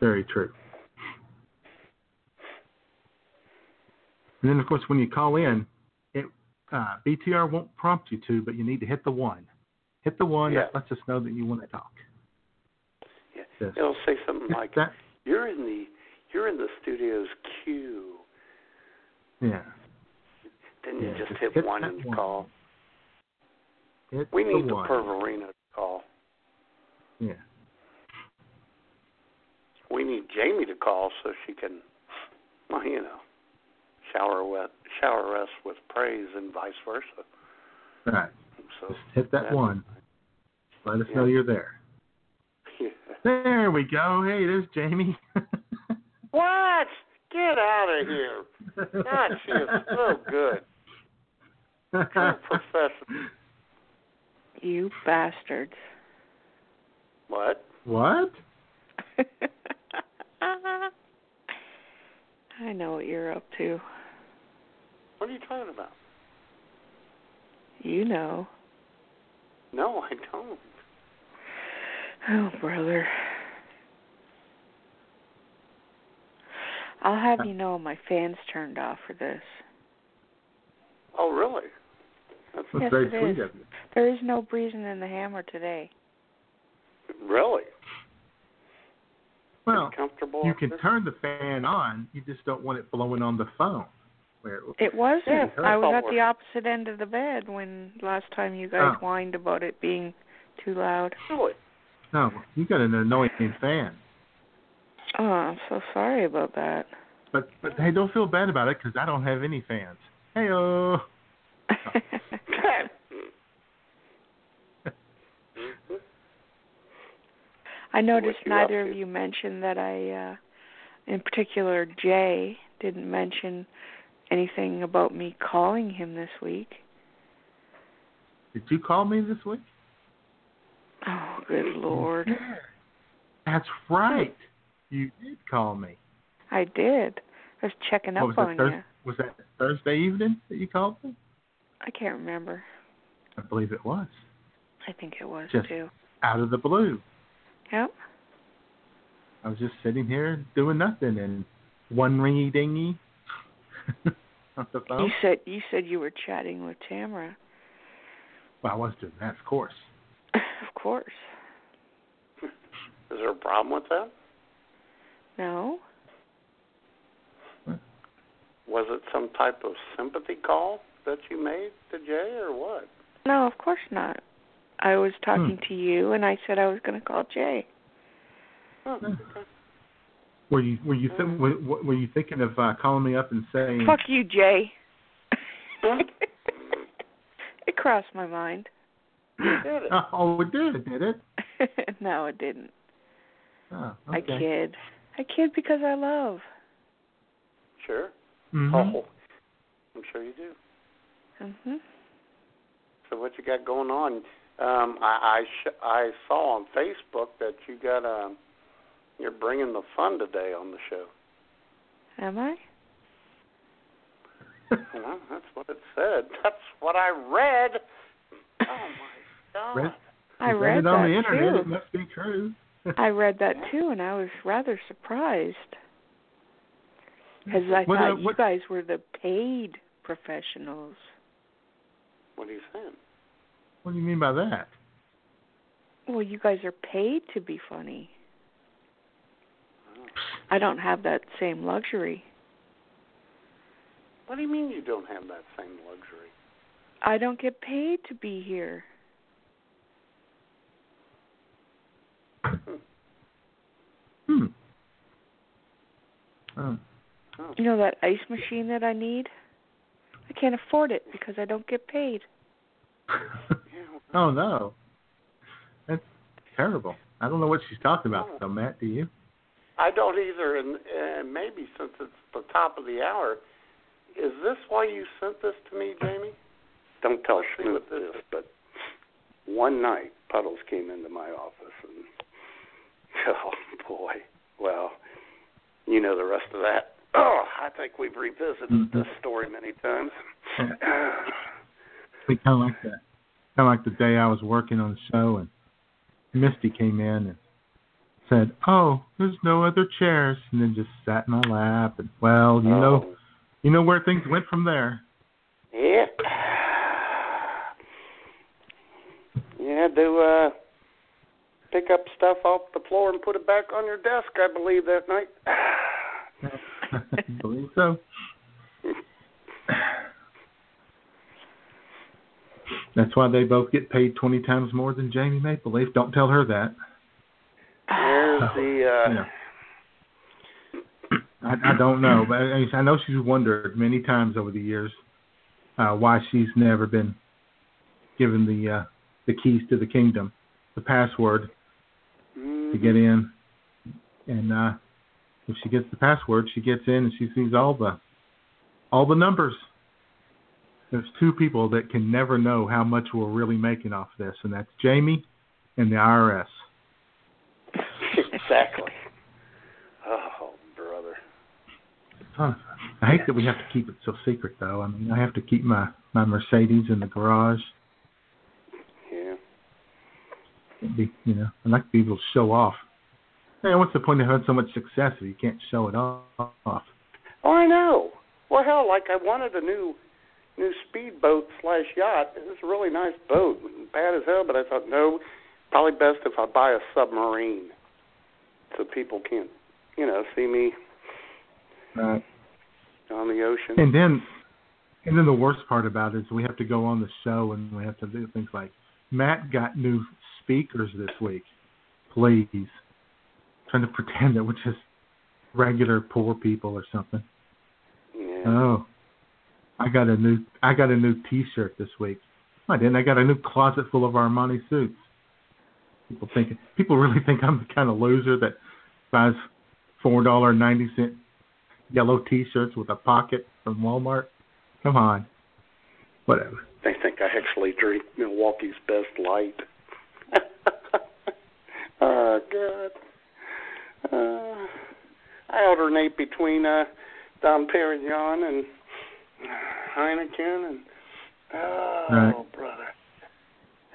Very true. And then, of course, when you call in, uh, BTR won't prompt you to, but you need to hit the one. Hit the one Yeah. that lets us know that you want to talk. Yeah. It'll say something like that. You're in the you're in the studio's queue. Yeah. Then you Yeah, just just hit, hit one and one. call. Hit We the need the. Perverina to call. Yeah. We need Jamie to call so she can, well, you know, shower with, shower us with praise and vice versa. Right. So Just hit that that's- one. Let us Yeah. know you're there. Yeah. There we go. Hey, there's Jamie. What? Get out of here! God, she is so good. True professional. You bastards. What? what? I know what you're up to. What are you talking about? You know. No, I don't. Oh, brother. I'll have you know my fan's turned off for this. Oh, really? That's yes, very it sweet is. of you. There is no breezing in the hammer today. Really Well, comfortable. you can there? turn the fan on. You just don't want it blowing on the phone. Where It wasn't. Yeah, I was at the opposite end of the bed when last time you guys Oh. whined about it being too loud. Really? no, you got an annoying fan. Oh, I'm so sorry about that. But but hey, don't feel bad about it because I don't have any fans. Hey oh. I noticed neither of you mentioned that I, uh, in particular, Jay didn't mention anything about me calling him this week. Did you call me this week? Oh, good lord. That's right. You did call me. I did. I was checking What up was on? Thurs- you. Was that Thursday evening that you called me? I can't remember. I believe it was. I think it was Just- too. Out of the blue. Yep. I was just sitting here doing nothing and one ringy dingy on the phone. You said you said you were chatting with Tamara. Well, I was doing that, of course. of course. Is there a problem with that? No. What? Was it some type of sympathy call that you made to Jay, or what? No, of course not. I was talking Hmm. to you and I said I was going to call Jay. Oh, okay. Were you were you th- were, were you thinking of uh, calling me up and saying? Fuck you, Jay. it crossed my mind. Did it? Oh, it did, did it? no, it didn't. Oh, I kid. I kid because I love. Sure. Mhm. Oh, I'm sure you do. Mhm. So what you got going on? Um, I I, sh- I saw on Facebook that you got um, you're bringing the fun today on the show. Am I? Well, that's what it said. That's what I read. Oh my God! Read, I you read it on that the internet. too. It must be true. I read that too, and I was rather surprised, because I What, thought uh, you guys were the paid professionals. What are you saying? What do you mean by that? Well, you guys are paid to be funny. I don't have that same luxury. What do you mean you don't have that same luxury? I don't get paid to be here. Hmm. Oh. Oh. You know that ice machine that I need? I can't afford it because I don't get paid. oh no. That's terrible. I don't know what she's talking about, though, Matt. Do you? I don't either, and, and maybe since it's the top of the hour, is this why you sent this to me, Jamie? Don't tell Snoop this, but one night Puddles came into my office, and oh boy, well, you know the rest of that. Oh, I think we've revisited mm-hmm. this story many times. We kind of like that. Kind of like the day I was working on the show and Misty came in and said, "Oh, there's no other chairs," and then just sat in my lap. And well, you know, you know where things went from there. Yeah. You had to uh pick up stuff off the floor and put it back on your desk, I believe, that night. I believe so. That's why they both get paid twenty times more than Jamie Maple Leaf. Don't tell her that. There's Oh, the uh yeah. I, I don't know, but I, I know she's wondered many times over the years uh, why she's never been given the uh, the keys to the kingdom, the password to get in. And uh, if she gets the password, she gets in and she sees all the all the numbers. There's two people that can never know how much we're really making off this, and that's Jamie and the IRS. Exactly. Oh, brother. Huh. I hate that we have to keep it so secret, though. I mean, I have to keep my my Mercedes in the garage. Yeah. It'd be, you know, I like to be able to show off. Hey, what's the point of having so much success if you can't show it off? Oh, I know. Well, hell, like I wanted a new new speedboat slash yacht. It was a really nice boat, bad as hell. But I thought, no, probably best if I buy a submarine, so people can't, you know, see me Right. on the ocean. And then, and then the worst part about it is we have to go on the show and we have to do things like Matt got new speakers this week. Please, trying to pretend that we're just regular poor people or something. Yeah. Oh, I got a new I got a new T-shirt this week. I didn't. I got a new closet full of Armani suits. People think people really think I'm the kind of loser that buys four dollar ninety cent yellow T-shirts with a pocket from Walmart. Come on, whatever. They think I actually drink Milwaukee's Best Light. oh God. Uh, I alternate between uh, Dom Perignon and Heineken, and oh, Right.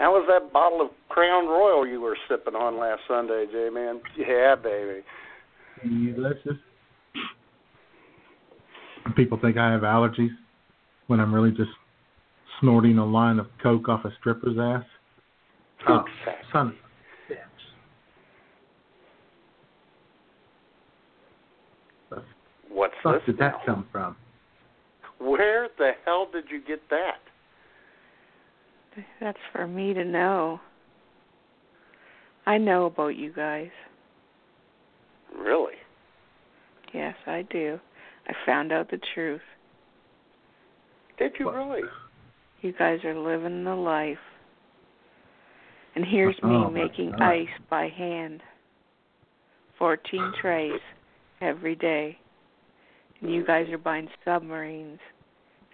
How was that bottle of Crown Royal you were sipping on last Sunday, J man? Yeah, baby. Mm, delicious. People think I have allergies when I'm really just snorting a line of coke off a stripper's ass. Oh, son of a bitch. What's fuck this? did that come from? Where the hell did you get that? That's for me to know. I know about you guys. Really? Yes, I do. I found out the truth. Did you really? You guys are living the life. And here's me Oh, my making God. ice by hand. 14 trays every day. And you guys are buying submarines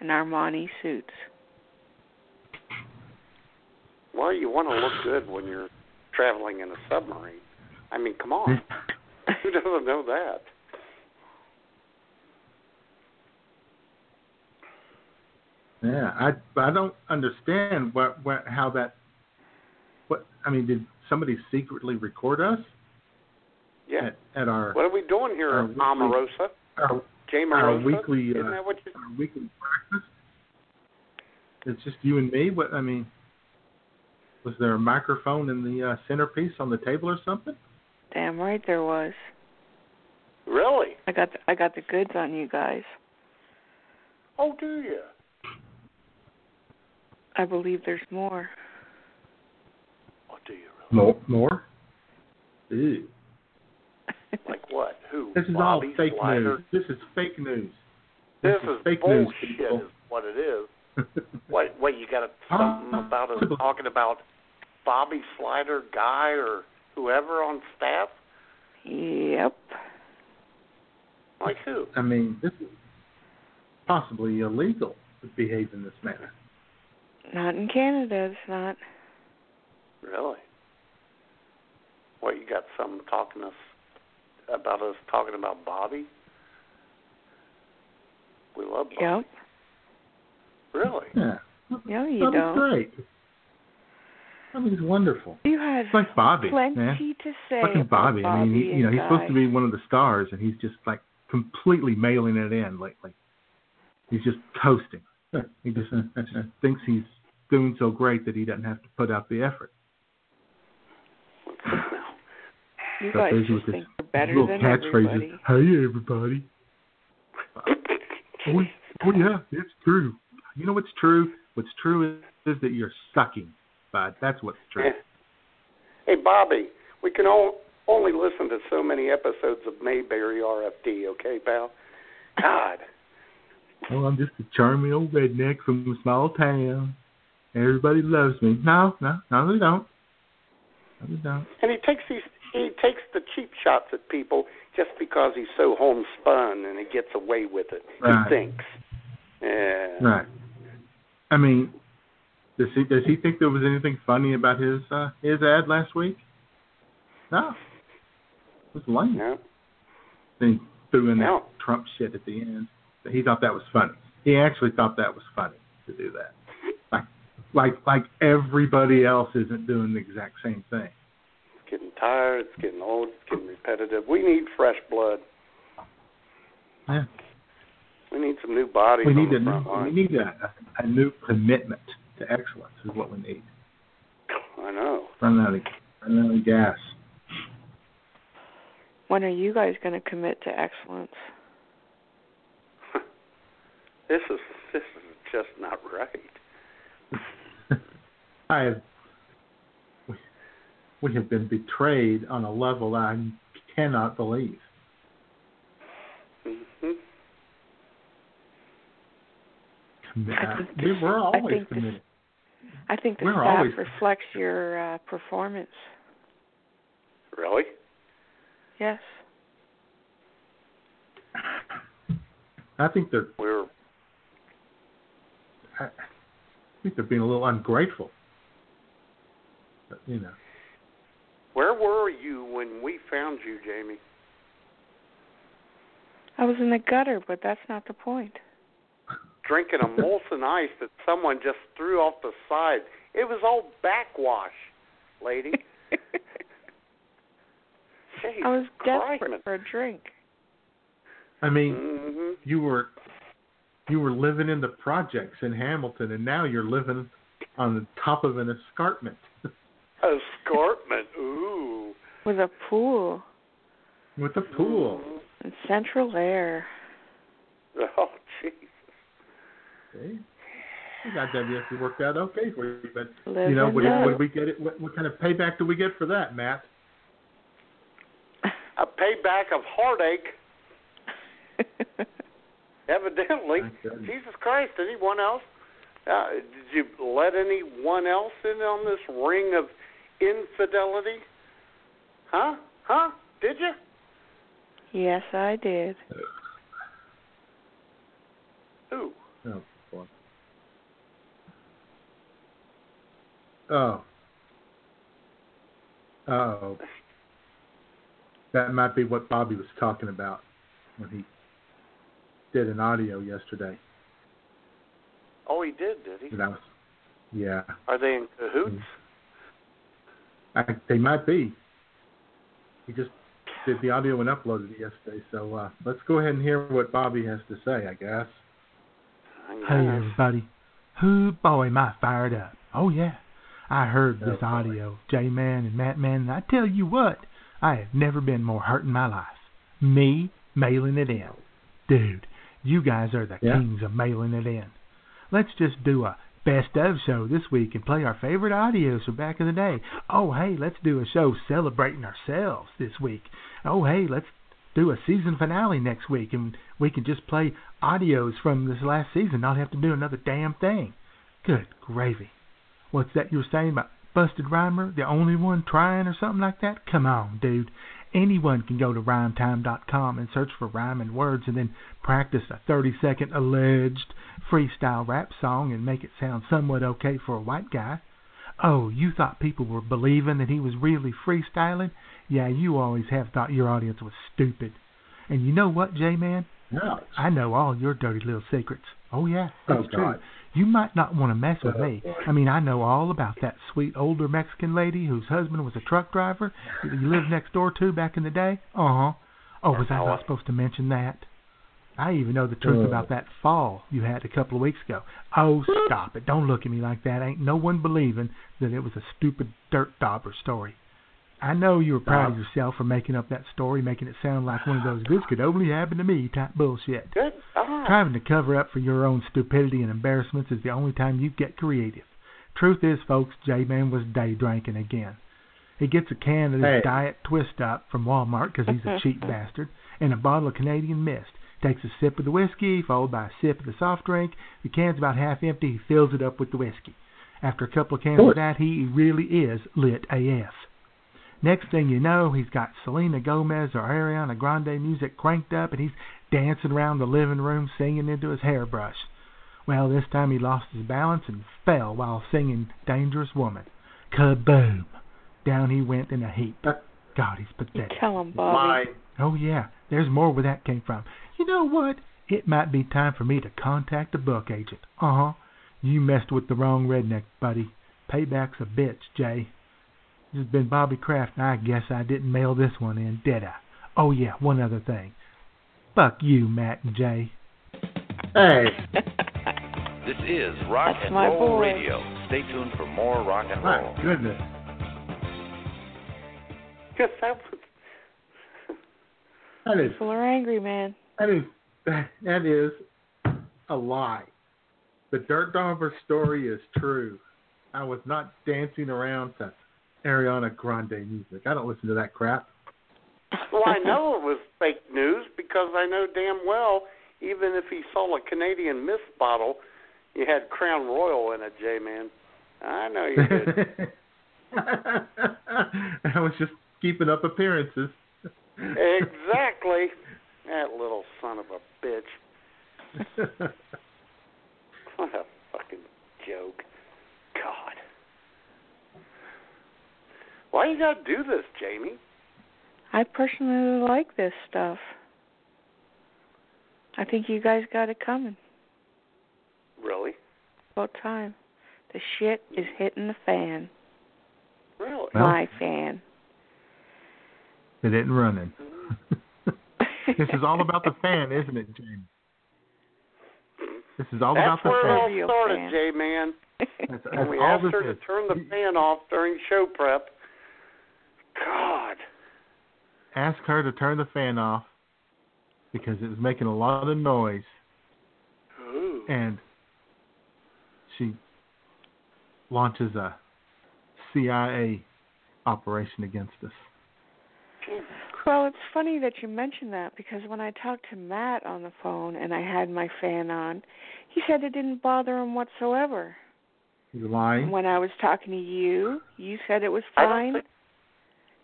and Armani suits. Well, you want to look good when you're traveling in a submarine. I mean, come on. Who doesn't know that? Yeah, I I don't understand what what how that. What I mean, did somebody secretly record us Yeah. at, at our What are we doing here, our weekly- Omarosa? our, Jay our weekly Isn't uh, that what you... our weekly breakfast? It's just you and me. What I mean, was there a microphone in the uh, centerpiece on the table or something? Damn right there was. Really? I got the, I got the goods on you guys. Oh, do you? I believe there's more. Oh, do you? More, more. Ew. Like what? Who? This is Bobby all fake Slider? news. This is fake news. This, is is fake news, bullshit. people. Is what it is. What? What? You got a, something Uh, about us talking about Bobby Slider guy or whoever on staff? Yep. Like who? I mean, this is possibly illegal to behave in this manner. Not in Canada, it's not. Really? What? You got some talking us about us talking about Bobby? We love Bobby. Yep. Really? Yeah. No, you Bobby's don't. great. Bobby's wonderful. You had It's like Bobby, plenty man. to say Fucking about Bobby. I mean, he, you know, he's supposed to be one of the stars, and he's just like completely mailing it in lately. He's just coasting. He just thinks he's doing so great that he doesn't have to put out the effort. You So guys there's just this think you're better little than catchphrases. everybody. Hey, everybody. oh, oh, yeah, it's true. You know what's true? What's true is, is that you're sucking, bud. That's what's true. Hey, Bobby, we can all, only listen to so many episodes of Mayberry RFD, okay, pal? God. Oh, I'm just a charming old redneck from a small town. Everybody loves me. No, no, no, they don't. No, they don't. And he takes these he takes the cheap shots at people just because he's so homespun and he gets away with it. Right. He thinks. Yeah. Right. I mean, does he does he think there was anything funny about his uh, his ad last week? No. It was lame. No. Then he threw in No. that Trump shit at the end. he thought that was funny. He actually thought that was funny to do that. Like like like everybody else isn't doing the exact same thing. It's getting tired. It's getting old. It's getting repetitive. We need fresh blood. Yeah. We need some new bodies We on need the a front new, line. we need a, a new commitment to excellence is what we need. I know. Run out of run out of gas. When are you guys going to commit to excellence? This is this is just not right. I have we, we have been betrayed on a level that I cannot believe. hmm Commi- I we this- were always think this- committed. I think the We're staff always- reflects your uh, performance. Really? Yes. I think they're We're I think they're being a little ungrateful. But you know, where were you when we found you, Jamie? I was in the gutter, but that's not the point. Drinking a Molson Ice that someone just threw off the side. It was all backwash, lady. Jeez, I was desperate Christmas. for a drink. I mean, hmm you were you were living in the projects in Hamilton, and now you're living on the top of an escarpment. Escarpment. Ooh. With a pool With a pool. and central air. Oh, jeez. See? I got WSB worked out okay for you, but Live you know, and what, what we get it? What, what kind of payback do we get for that, Matt? A payback of heartache. Evidently. Jesus Christ. Anyone else? Uh, did you let anyone else in on this ring of infidelity? Huh? Huh? Did you? yes, I did. Who? Oh Oh. Oh. That might be what Bobby was talking about when he did an audio yesterday. Oh, he did, did he? That was, yeah, Are they in cahoots? I, they might be. He just did the audio and uploaded it yesterday. So uh, let's go ahead and hear what Bobby has to say. I guess. Hey guess. everybody. Who boy am I fired up. Oh yeah. I heard this audio, J Man and Matt Man, and I tell you what, I have never been more hurt in my life. Me mailing it in. Dude, you guys are the Yeah. kings of mailing it in. Let's just do a best of show this week and play our favorite audios from back in the day. Oh hey, let's do a show celebrating ourselves this week. Oh hey, let's do a season finale next week and we can just play audios from this last season, not have to do another damn thing. Good gravy. What's that you were saying about Busted Rhymer, the only one trying or something like that? Come on, dude. Anyone can go to rhymetime.com and search for rhyming words and then practice a 30 second alleged freestyle rap song and make it sound somewhat okay for a white guy. Oh, you thought people were believing that he was really freestyling? Yeah, you always have thought your audience was stupid. And you know what, J Man? No. I know all your dirty little secrets. Oh yeah, Oh, that's true. God. You might not want to mess with me. I mean, I know all about that sweet older Mexican lady whose husband was a truck driver that you lived next door to back in the day. Uh huh. Oh, was I not supposed to mention that? I even know the truth Oh. about that fall you had a couple of weeks ago. Oh, stop it. Don't look at me like that. Ain't no one believing that it was a stupid dirt dauber story. I know you were proud of yourself for making up that story, making it sound like one of those this could only happen to me type bullshit. Good. Ah. Trying to cover up for your own stupidity and embarrassments is the only time you get creative. Truth is, folks, J-Man was day drinking again. He gets a can of his Hey. Diet Twist Up from Walmart because he's a cheap bastard, and a bottle of Canadian Mist. Takes a sip of the whiskey, followed by a sip of the soft drink. The can's about half empty. He fills it up with the whiskey. After a couple of cans of that, he really is lit AF. Next thing you know, he's got Selena Gomez or Ariana Grande music cranked up, and he's dancing around the living room singing into his hairbrush. Well, this time he lost his balance and fell while singing Dangerous Woman. Kaboom! Down he went in a heap. God, he's pathetic. Tell him, Bobby. My Oh, yeah, there's more where that came from. You know what? it might be time for me to contact a book agent. Uh huh. You messed with the wrong redneck, buddy. Payback's a bitch, Jay. This has been Bobby Kraft, and I guess I didn't mail this one in, did I? Oh, yeah, one other thing. Fuck you, Matt and Jay. Hey. This is Rock That's and Roll boy. Radio. Stay tuned for more rock and roll. My goodness. Yes, that was That is People are angry, man. that is that is a lie. The Dirt Dauber story is true. I was not dancing around to Ariana Grande music. I don't listen to that crap. Well, I know it was fake news because I know damn well, even if he sold a Canadian Mist bottle, you had Crown Royal in it, J Man. I know you did. I was just keeping up appearances. exactly. That little son of a bitch. What a fucking joke. God. Why you gotta do this, Jamie? I personally like this stuff. I think you guys got it coming. Really? About time. The shit is hitting the fan. Really? Well- My fan. It ain't running. this is all about the fan, isn't it, Jamie? This is all That's about the fan. That's where it fan. all started, J Man. That's, When that's we all asked this her to turn the fan off during show prep. God. Ask her to turn the fan off because it was making a lot of noise, Ooh. and she launches a CIA operation against us. Well, it's funny that you mentioned that because when I talked to Matt on the phone and I had my fan on, he said it didn't bother him whatsoever. He's lying. When I was talking to you, you said it was I don't fine. think-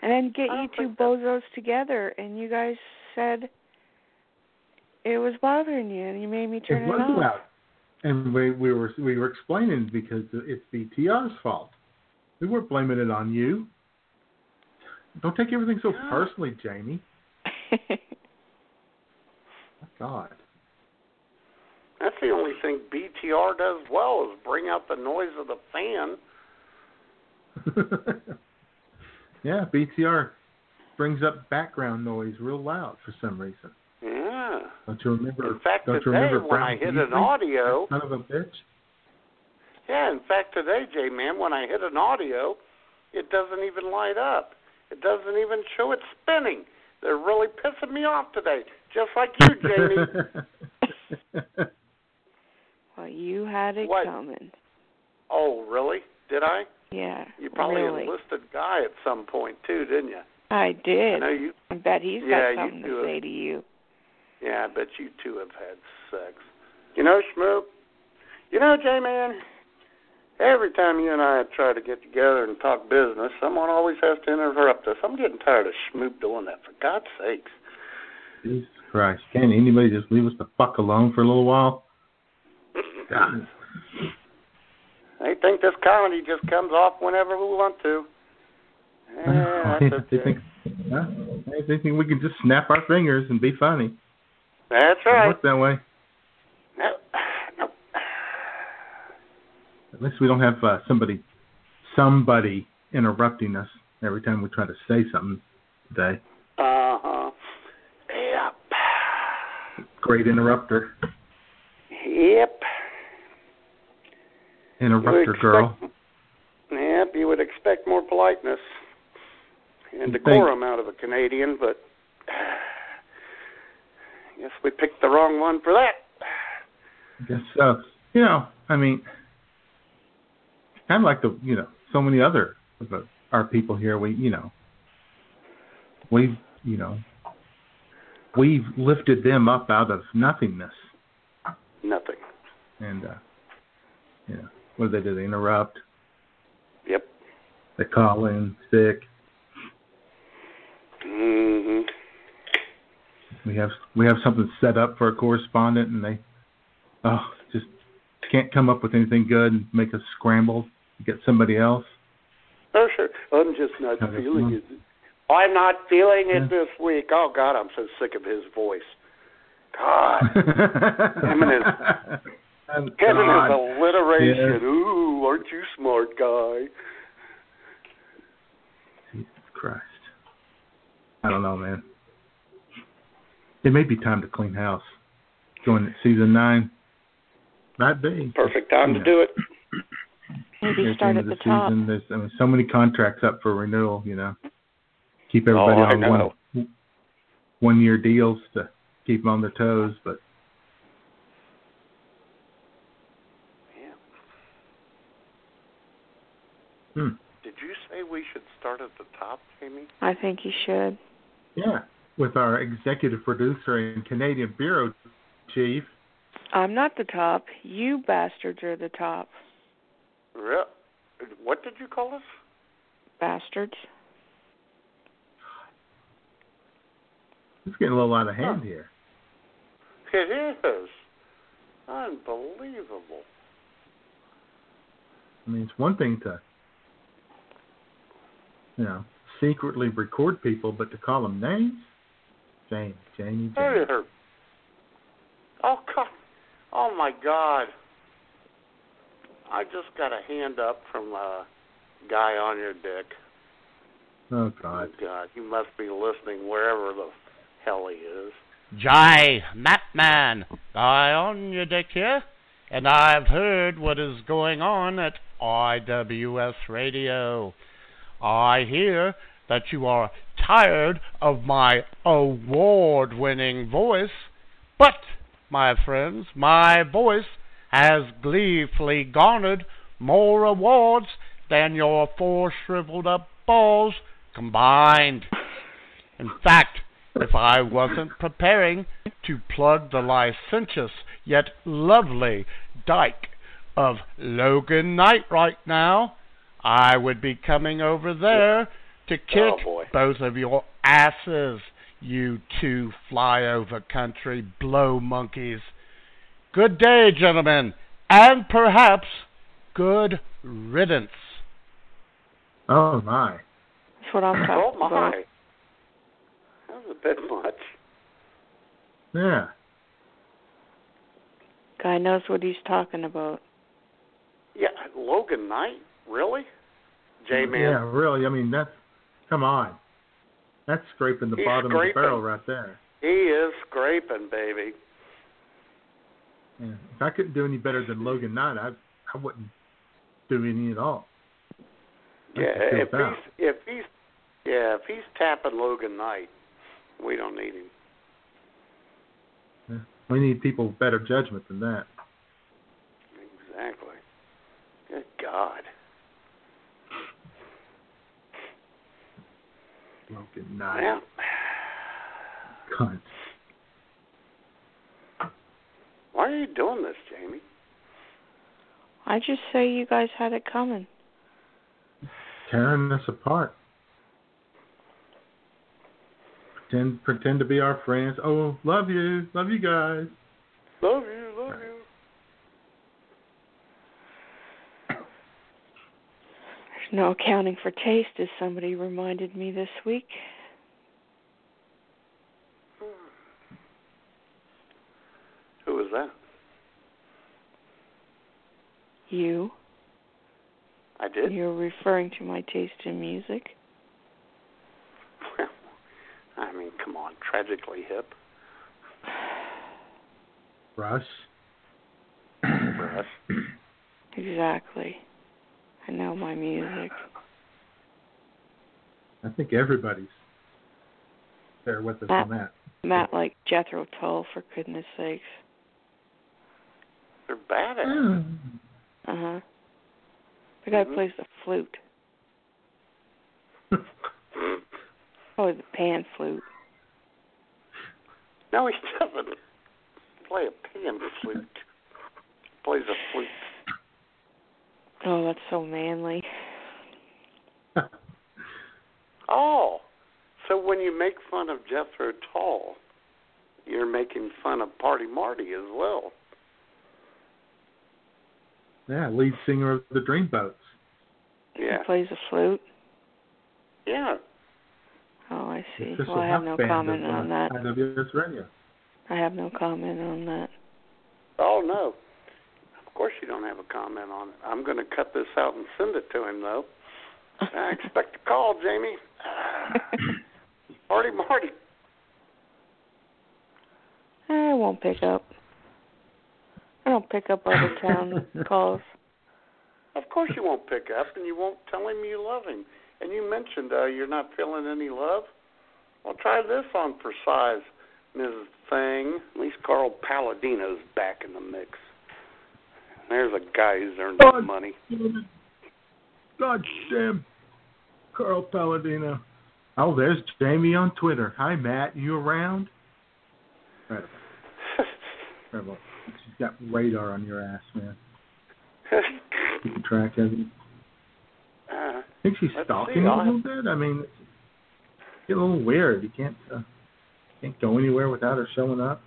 And then get oh, you two think that- bozos together, and you guys said it was bothering you, and you made me turn it it, off. loud, and we we were we were explaining because it's BTR's fault. We weren't blaming it on you. Don't take everything so oh. personally, Jamie. My God. That's the only thing BTR does well is bring out the noise of the fan. yeah, BTR brings up background noise real loud for some reason. Yeah. Don't you remember? In fact, don't you today remember when Brown I hit Beasley? an audio, Son of a bitch. yeah. In fact, today, J Man, when I hit an audio, it doesn't even light up. It doesn't even show it spinning. They're really pissing me off today, just like you, Jamie. well, you had it What? coming. oh, really? Did I? Yeah, You probably really. enlisted Guy at some point too, didn't you? I I did. know you. I bet he's Yeah, got something do to it. say to you. Yeah, I bet you two have had sex. You know, Schmoop. You know, J Man. Every time you and I try to get together and talk business, someone always has to interrupt us. I'm getting tired of Schmoop doing that. For God's sakes. Jesus Christ! Can't anybody just leave us the fuck alone for a little while? God. They think this comedy just comes off whenever we want to. Yeah, that's they okay. think, huh? they think we can just snap our fingers and be funny. That's It right. works that way. No, no. At least we don't have uh, somebody, somebody interrupting us every time we try to say something today. Uh huh. Yep. Great interrupter, Yep. Interrupter would girl. Yep, you would expect more politeness and decorum out of a Canadian, but I guess we picked the wrong one for that. I guess so. You know, I mean, kind of like the, you know, so many other of the, our people here. We, you know, we've, you know, we've lifted them up out of nothingness, Nothing. and uh, you know, what do they do? They interrupt. Yep. They call in sick. Mm hmm We have we have something set up for a correspondent, and they oh just can't come up with anything good and make us scramble to get somebody else. Oh, sure. I'm just not Okay, feeling it. I'm not feeling it Yeah. this week. Oh, God, I'm so sick of his voice. God. him and his, And him and God. his alliteration. Yes. Ooh, aren't you smart, guy? Jesus Christ. I don't know, man. It may be time to clean house. Going to season nine. Might be. Perfect time You to do it. Maybe at start the at of the the top. season. There's I mean, so many contracts up for renewal. You know, keep oh, everybody Oh, on one one year deals to keep them on their toes. But hmm, Did you say we should start at the top, Jamie? I think you should. yeah, with our executive producer and Canadian bureau chief. I'm not the top. You bastards are the top. Re- What did you call us? Bastards. It's getting a little out of hand here. It is. Unbelievable. I mean, it's one thing to, you know, secretly record people, but to call them names, Jamie, Jamie, Jamie. Hey, Oh God! Oh my God! I just got a hand up from a guy on your dick. Oh God. Oh, God, he must be listening wherever the hell he is. Jay, Matman, guy on your dick here, and I've heard what is going on at IWS Radio. I hear that you are tired of my award winning voice, but, my friends, my voice has gleefully garnered more awards than your four shriveled up balls combined. In fact, if I wasn't preparing to plug the licentious yet lovely dyke of Logan Knight right now, I would be coming over there to kick Oh, both of your asses, you two flyover country blow monkeys. Good day, gentlemen, and perhaps good riddance. Oh my. That's what I'm talking Oh my! about. That was a bit much. Yeah. Guy knows what he's talking about. Yeah, Logan Knight, really? J Man. Yeah, really. I mean, that's come on. That's scraping the He's bottom of the barrel right there. He is scraping, baby. Yeah. If I couldn't do any better than Logan Knight, I I wouldn't do any at all. Yeah, if he's if he's yeah if he's tapping Logan Knight, we don't need him. Yeah. We need people with better judgment than that. Exactly. Good God. Logan Knight. Yeah. Cunt. Why are you doing this, Jamie? I just say you guys had it coming. Tearing us apart. Pretend pretend to be our friends. Oh, love you. Love you guys. Love you. There's no accounting for taste, as somebody reminded me this week. Who was that? You. I did. You're referring to my taste in music. Well, I mean, come on, Tragically Hip. Rush. Rush. Exactly. I know my music. I think everybody's there with us Matt, on that. Matt like Jethro Tull, for goodness sakes. They're bad at it. Uh huh. The guy Mhm. plays the flute. Oh, the pan flute. No, he doesn't play a pan flute. He Plays a flute. Oh, that's so manly. Oh, so when you make fun of Jethro Tull, you're making fun of Party Marty as well. Yeah, lead singer of the Dreamboats. Yeah. He plays the flute. Yeah. Oh, I see. Well, I have no comment on that. I have no comment on that. Oh no. Of course you don't have a comment on it. I'm going to cut this out and send it to him though. I expect a call, Jamie. Marty, Marty. I won't pick up. I don't pick up other town calls. Of course you won't pick up, and you won't tell him you love him. And you mentioned uh, you're not feeling any love. Well, try this on for size, Mrs. Thing. At least Carl Palladino's back in the mix. There's a guy who's earned God, money. God damn. Carl Palladino. Oh, there's Jamie on Twitter. Hi, Matt. You around? Incredible. Incredible. She's got radar on your ass, man. Keeping track of you. Uh, I think she's stalking you a little bit. I mean, it's get a little weird. You can't uh, can't go anywhere without her showing up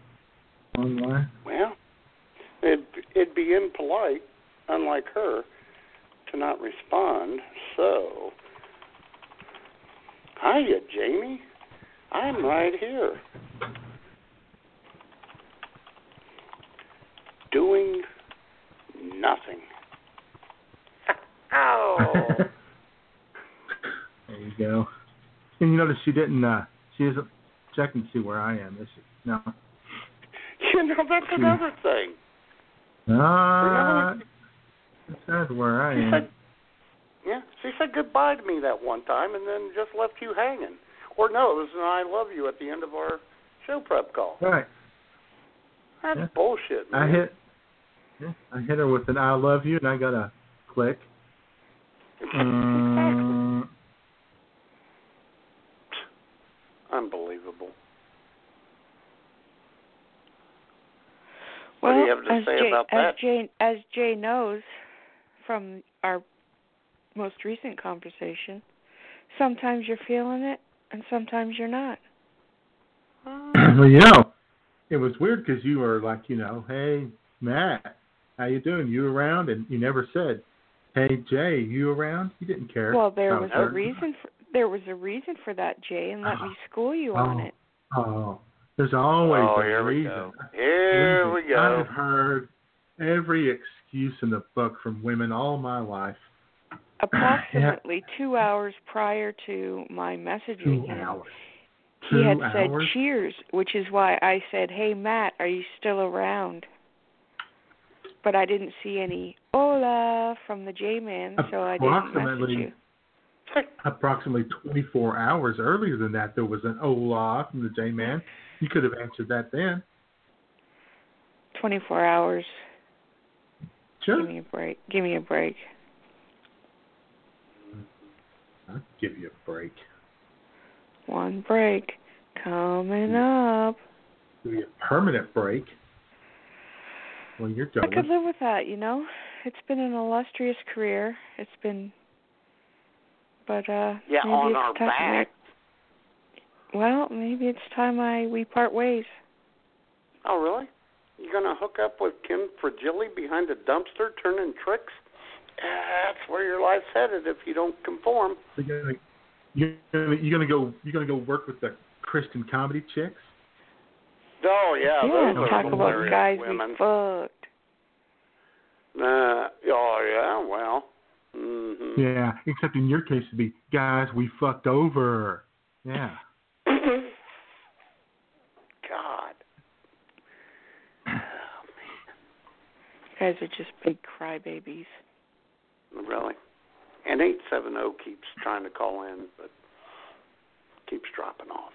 online. well, it'd, it'd be impolite, unlike her, to not respond. So, hiya, Jamie. I'm right here. Doing nothing. Oh. There you go. And you notice she didn't. uh She isn't checking to see where I am, is she? No. you know, that's another thing. Uh, that's where I She am. said, yeah, she said goodbye to me that one time and then just left you hanging. Or no, it was an I love you at the end of our show prep call. Right. That's Yeah. bullshit, man. I hit. Yeah, I hit her with an "I love you" and I got a click. Um, Unbelievable. Well, what do you have to as say Jay, about as that? Jay, as Jay knows from our most recent conversation, sometimes you're feeling it and sometimes you're not. Uh, well, you know, it was weird because you were like, you know, hey Matt, how you doing? You around? And you never said, hey Jay, you around? You didn't care. Well, there I was a hurt. reason for there was a reason for that, Jay, and let ah. me school you on Oh. it. Oh, there's always oh, a here we reason. go. Here we go. I've heard every excuse in the book from women all my life. Approximately two hours prior to my messaging Two him, hours. he had Two said cheers, which is why I said, "Hey Matt, are you still around?" But I didn't see any hola from the J man, so I didn't message Approximately you. approximately 24 hours earlier than that, there was an hola from the J Man. You could have answered that then. Twenty-four hours. Sure. Give me a break. Give me a break. I'll give you a break. One break coming up. Give you a permanent break. Well, you're done. I could live with that, you know. It's been an illustrious career. It's been, but uh, Yeah, maybe on it's our time. back. Well, maybe it's time I we part ways. Oh, really? You're gonna hook up with Kim Fragilli behind a dumpster turning tricks? That's where your life's headed if you don't conform. You're gonna, you're gonna, you're gonna go. You're gonna go work with the Christian comedy chicks. Oh yeah, yeah, those talk are about guys women. we fucked. Uh, oh yeah, well. hmm Yeah, except in your case, it'd be guys we fucked over. Yeah. Mm-hmm. God. Oh, man, guys are just big crybabies. Really? And 870 keeps trying to call in, but keeps dropping off.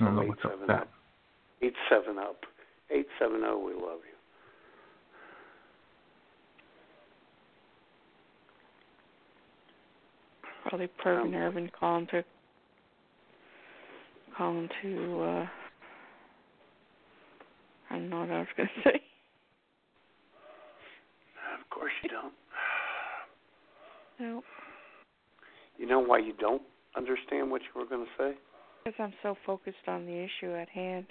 I don't know what's up with that. 87 up. 870, we love you. Probably Pervin Irvin um, calling to calling to uh I don't know what I was gonna say. Of course you don't. No, You know why you don't understand what you were going to say? because I'm so focused on the issue at hand.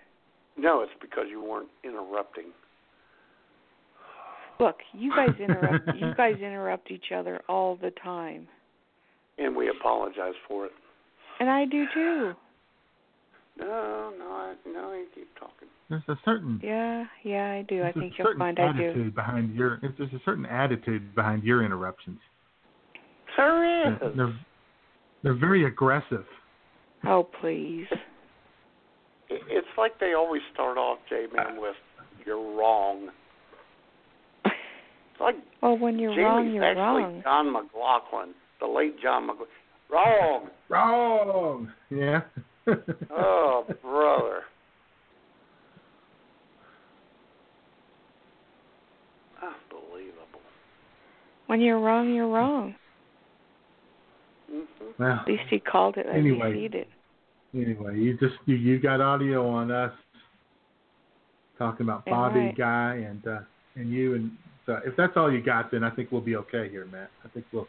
No, it's because you weren't interrupting. Look, you guys interrupt you guys interrupt each other all the time. And we apologize for it. And I do too. No, no, I, no. You keep talking. There's a certain Yeah, yeah, I do. I think a you'll certain find I do. attitude behind your. There's a certain attitude behind your interruptions. There is. They're they're, they're very aggressive. Oh, please. It's like they always start off, J-Man, with "You're wrong." It's like Well, when you're Jamie's wrong, you're actually wrong. John McLaughlin, the late John McLaughlin. Wrong. Wrong. Yeah. Oh, brother. Unbelievable. When you're wrong, you're wrong. hmm Well, At least he called it as Anyway. he seed it. anyway, you just you, you got audio on us talking about Yeah, Bobby right. guy and uh and you and so if that's all you got then I think we'll be okay here, Matt. I think we'll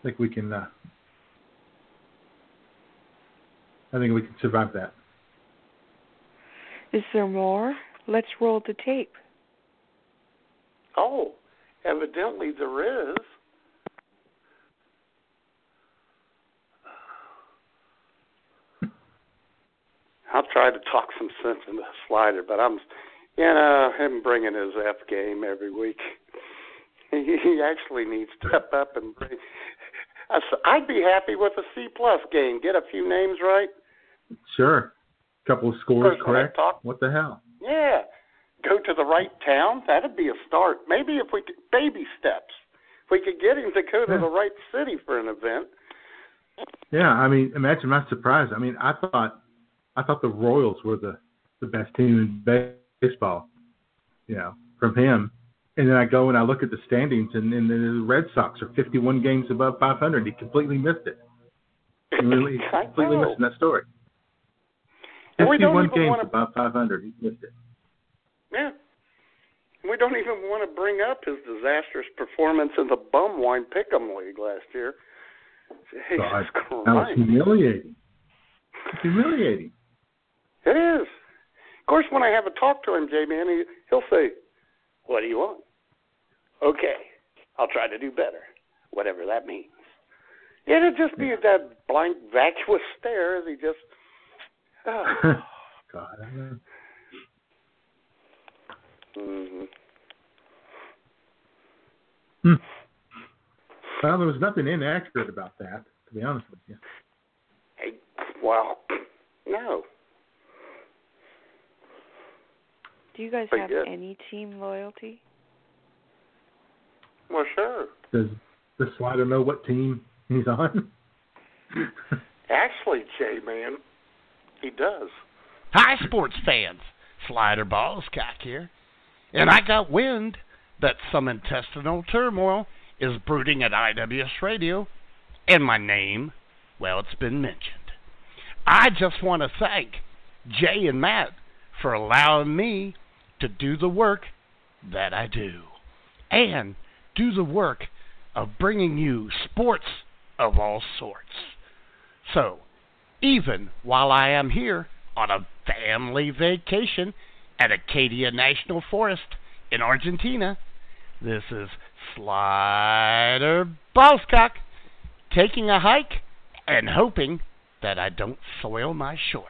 I think we can uh I think we can survive that. Is there more? Let's roll the tape. Oh, evidently there is. I'll try to talk some sense into the Slider, but I'm, you know, him bringing his F game every week. He, he actually needs to step up and bring. I s- I'd be happy with a C plus game. Get a few names right. Sure. a Couple of scores First, when I correct. What the hell? Yeah, go to the right town. That'd be a start. Maybe if we could baby steps. If we could get him to go to Yeah. the right city for an event. Yeah, I mean, imagine my surprise. I mean, I thought, I thought the Royals were the the best team in baseball. You know, from him, and then I go and I look at the standings, and, and the Red Sox are 51 games above 500. He completely missed it. He really completely missing that story. And we don't even wanna- above 500. He missed it. Yeah. We don't even want to bring up his disastrous performance in the Bumwine Pick'em League last year. Jesus God, that was humiliating. It's humiliating. It is. Of course, when I have a talk to him, J Man, he, he'll say, What do you want? Okay, I'll try to do better, whatever that means. It'll just be that blank, vacuous stare as he just. Oh. God, I know. hmm Hmm. Well, there was nothing inaccurate about that, to be honest with you. Hey, well, no. Do you guys But have yeah. any team loyalty? Well, sure. Does the slider know what team he's on? Actually, J Man, he does. Hi, sports fans. Slider Balls Cock here. And I got wind that some intestinal turmoil is brooding at IWS Radio, and my name, well, it's been mentioned. I just want to thank Jay and Matt for allowing me to do the work that I do, and do the work of bringing you sports of all sorts. So, even while I am here on a family vacation at Acadia National Forest in Argentina, this is Slider Ballscock taking a hike and hoping that I don't soil my shorts.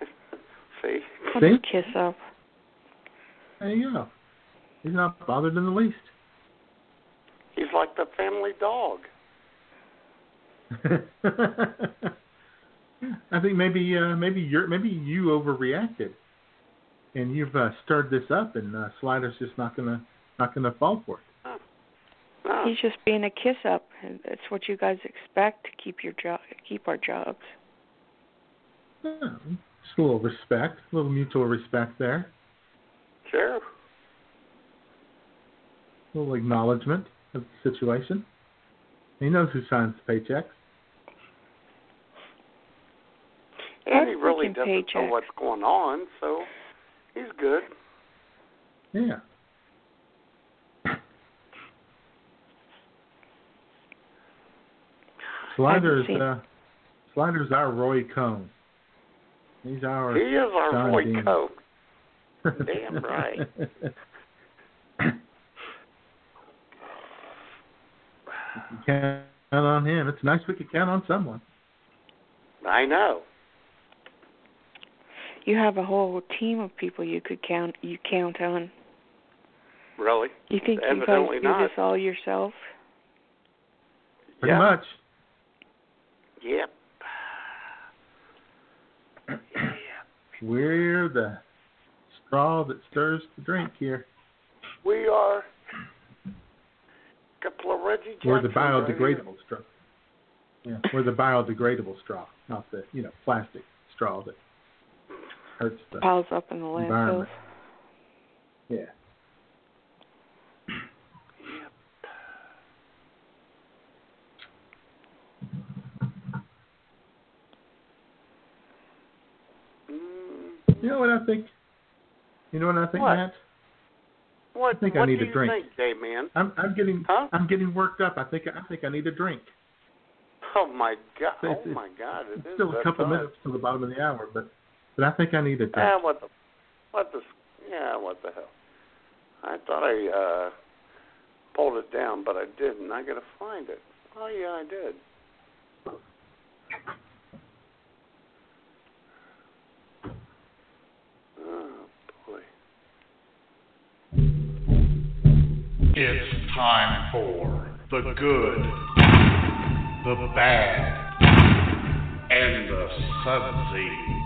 See? Put See? a kiss up. There you go. He's not bothered in the least. He's like the family dog. I think maybe uh, maybe you're maybe you overreacted, and you've uh, stirred this up, and uh, Slider's just not gonna not gonna fall for it. No. He's just being a kiss up, and that's what you guys expect to keep your job, keep our jobs. Yeah, just a little respect, a little mutual respect there, Sure. a little acknowledgement of the situation. He knows who signs the paychecks. And he really doesn't know what's going on, so he's good. Yeah. Slider's seen- uh, Slider's our Roy Cohn. He's our He is our John Roy Dean. Cohn. Damn right. We can count on him. It's nice we could count on someone. I know. You have a whole team of people you could count you count on. Really? You think you guys do this all yourself? Pretty Yeah. much. Yep. We're the straw that stirs the drink here. We are. Couple of Reggie We're the Jacksons right biodegradable straw. Yeah, we're the biodegradable straw, not the you know plastic straw that hurts the Piles up in the landfills. Yeah. You know what I think? You know what I think, What? Matt? What, I think I need do a drink. think, J-Man? I'm I'm getting Huh? I'm getting worked up. I think I think I need a drink. Oh my God! It's- Oh my God! It It's is still a couple time. minutes to the bottom of the hour, but but I think I need a drink. Ah, what the, what the, yeah, what the hell? I thought I uh pulled it down, but I didn't. I gotta find it. Oh yeah, I did. Oh boy. It's time for the good, the bad, and the sudsy.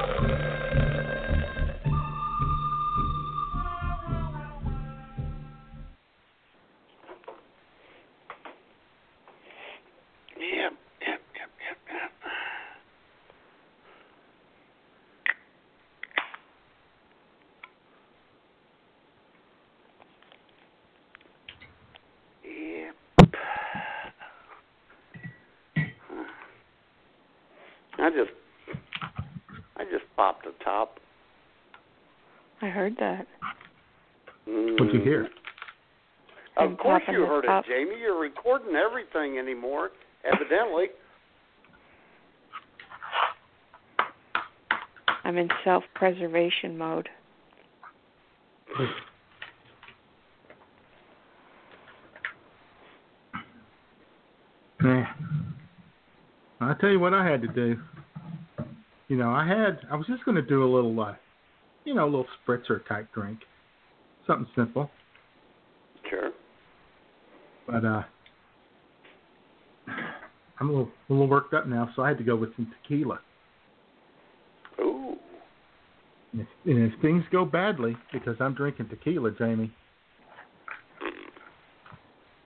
heard that. What'd you hear? Of And course you heard top. it, Jamie. You're recording everything anymore, evidently. I'm in self-preservation mode. Yeah. I tell you what I had to do. You know, I had I was just going to do a little, uh, you know, a little spritzer type drink, something simple. Sure. But uh, I'm a little a little worked up now, so I had to go with some tequila. Ooh. And if, and if things go badly because I'm drinking tequila, Jamie,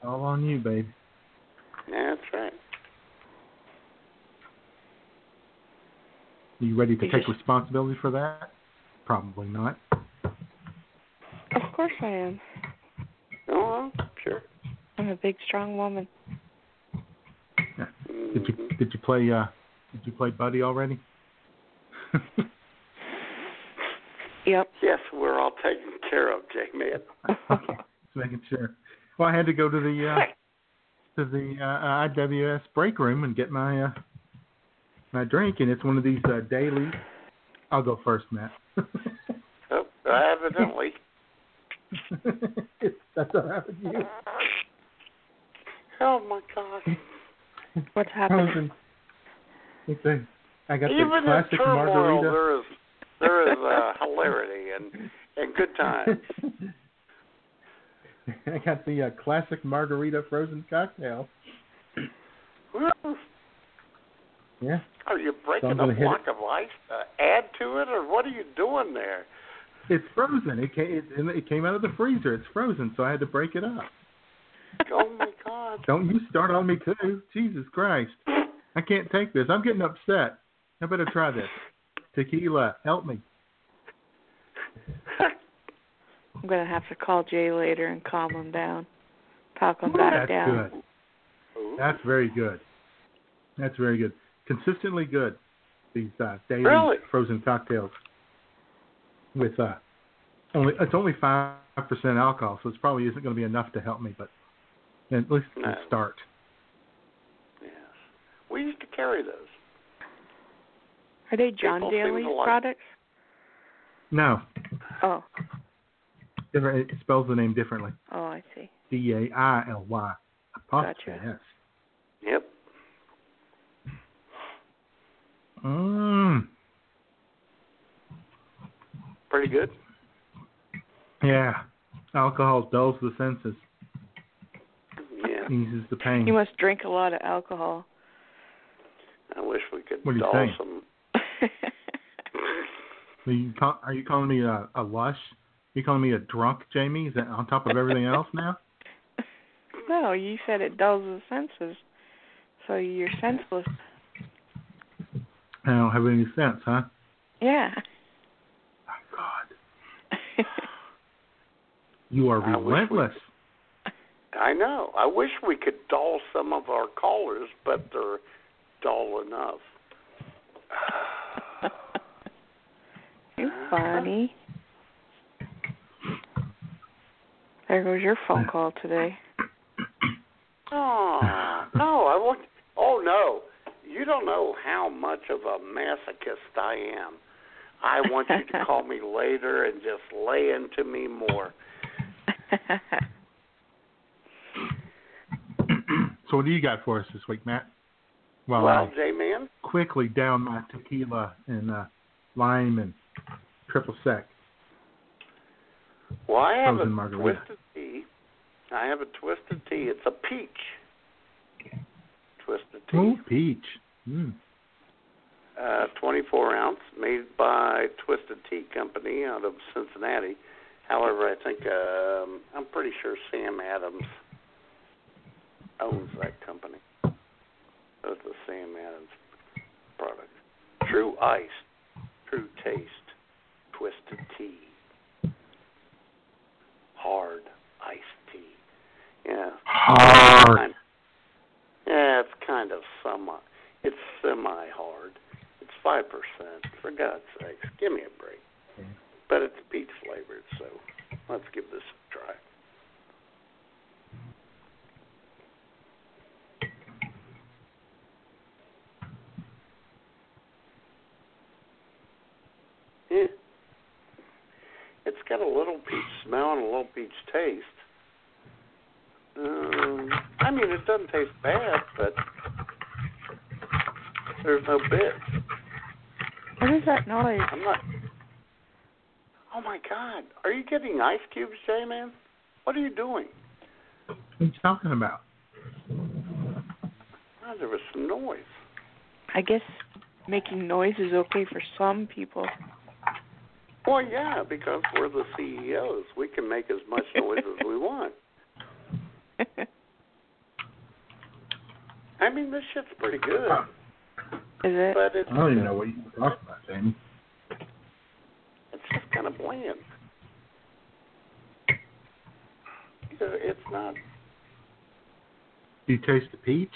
all on you, babe. That's right. Are You ready to You take just- responsibility for that? Probably not. Of course I am. Oh, sure. I'm a big, strong woman. Did you did you play uh did you play Buddy already? Yep. Yes, we're all taken care of, J-Man. Okay. Just making sure. Well, I had to go to the uh, to the uh, IWS break room and get my uh, my drink, and it's one of these uh, daily. I'll go first, Matt. Evidently. That's what happened to you. Oh my God. What's happening? Frozen. It's a, I got Even the in turmoil, margarita. there is there is uh, hilarity and and good times. I got the uh, classic margarita frozen cocktail. Yeah. Are you breaking gonna a block of ice to add to it, or what are you doing there? It's frozen. It came, it, it came out of the freezer. It's frozen, so I had to break it up. Oh my God. Don't you start on me too. Jesus Christ. I can't take this. I'm getting upset. I better try this. Tequila, help me. I'm gonna have to call Jay later and calm him down, talk him back That's down. good. That's very good. That's very good. Consistently good. These uh, daily Really? frozen cocktails with uh, only it's only five percent alcohol, so it probably isn't going to be enough to help me, but at least No. to start. Yes. We used to carry those. Are they John People Daly's products? No, Oh, different. It spells the name differently. oh, I see. D A I L Y apostrophe Gotcha. S. Yep. Mm. Pretty good. Yeah. Alcohol dulls the senses. Yeah. Eases the pain. You must drink a lot of alcohol. I wish we could What do you dull think? some. Are you, call, are you calling me a, a lush? Are you calling me a drunk, Jamie? Is that on top of everything else now? No, you said it dulls the senses. So you're senseless. I don't have any sense, huh? Yeah. You are I wish relentless. I know. I wish we could dull some of our callers, but they're dull enough. You're funny. There goes your phone call today. Oh no, I want. Oh no, you don't know how much of a masochist I am. I want you to call me later and just lay into me more. so what do you got for us this week, Matt? While well, I J Man, quickly down my tequila and uh, lime and triple sec. well, I have Frozen a margarita. twisted tea. I have a twisted tea. It's a peach twisted tea. Oh, peach. Mm. Uh, 24 ounce, made by Twisted Tea Company out of Cincinnati. However, I think um, I'm pretty sure Sam Adams owns that company. It's a Sam Adams product. True Ice, True Taste, Twisted Tea, hard iced tea. Yeah. Hard. Yeah, it's kind of semi. It's semi hard. Five percent. For God's sakes, give me a break. But it's peach flavored, so let's give this a try. Yeah. It's got a little peach smell and a little peach taste. Um, I mean, it doesn't taste bad, but there's no bit. What is that noise? I'm not. Oh my God! Are you getting ice cubes, J Man? What are you doing? What are you talking about? Oh, there was some noise. I guess making noise is okay for some people. Well, yeah, because we're the CEOs, we can make as much noise as we want. I mean, this shit's pretty good, Is it? but it's I don't even know what you're talking about, Jamie. it's just kind of bland. It's not. Do you taste the peach?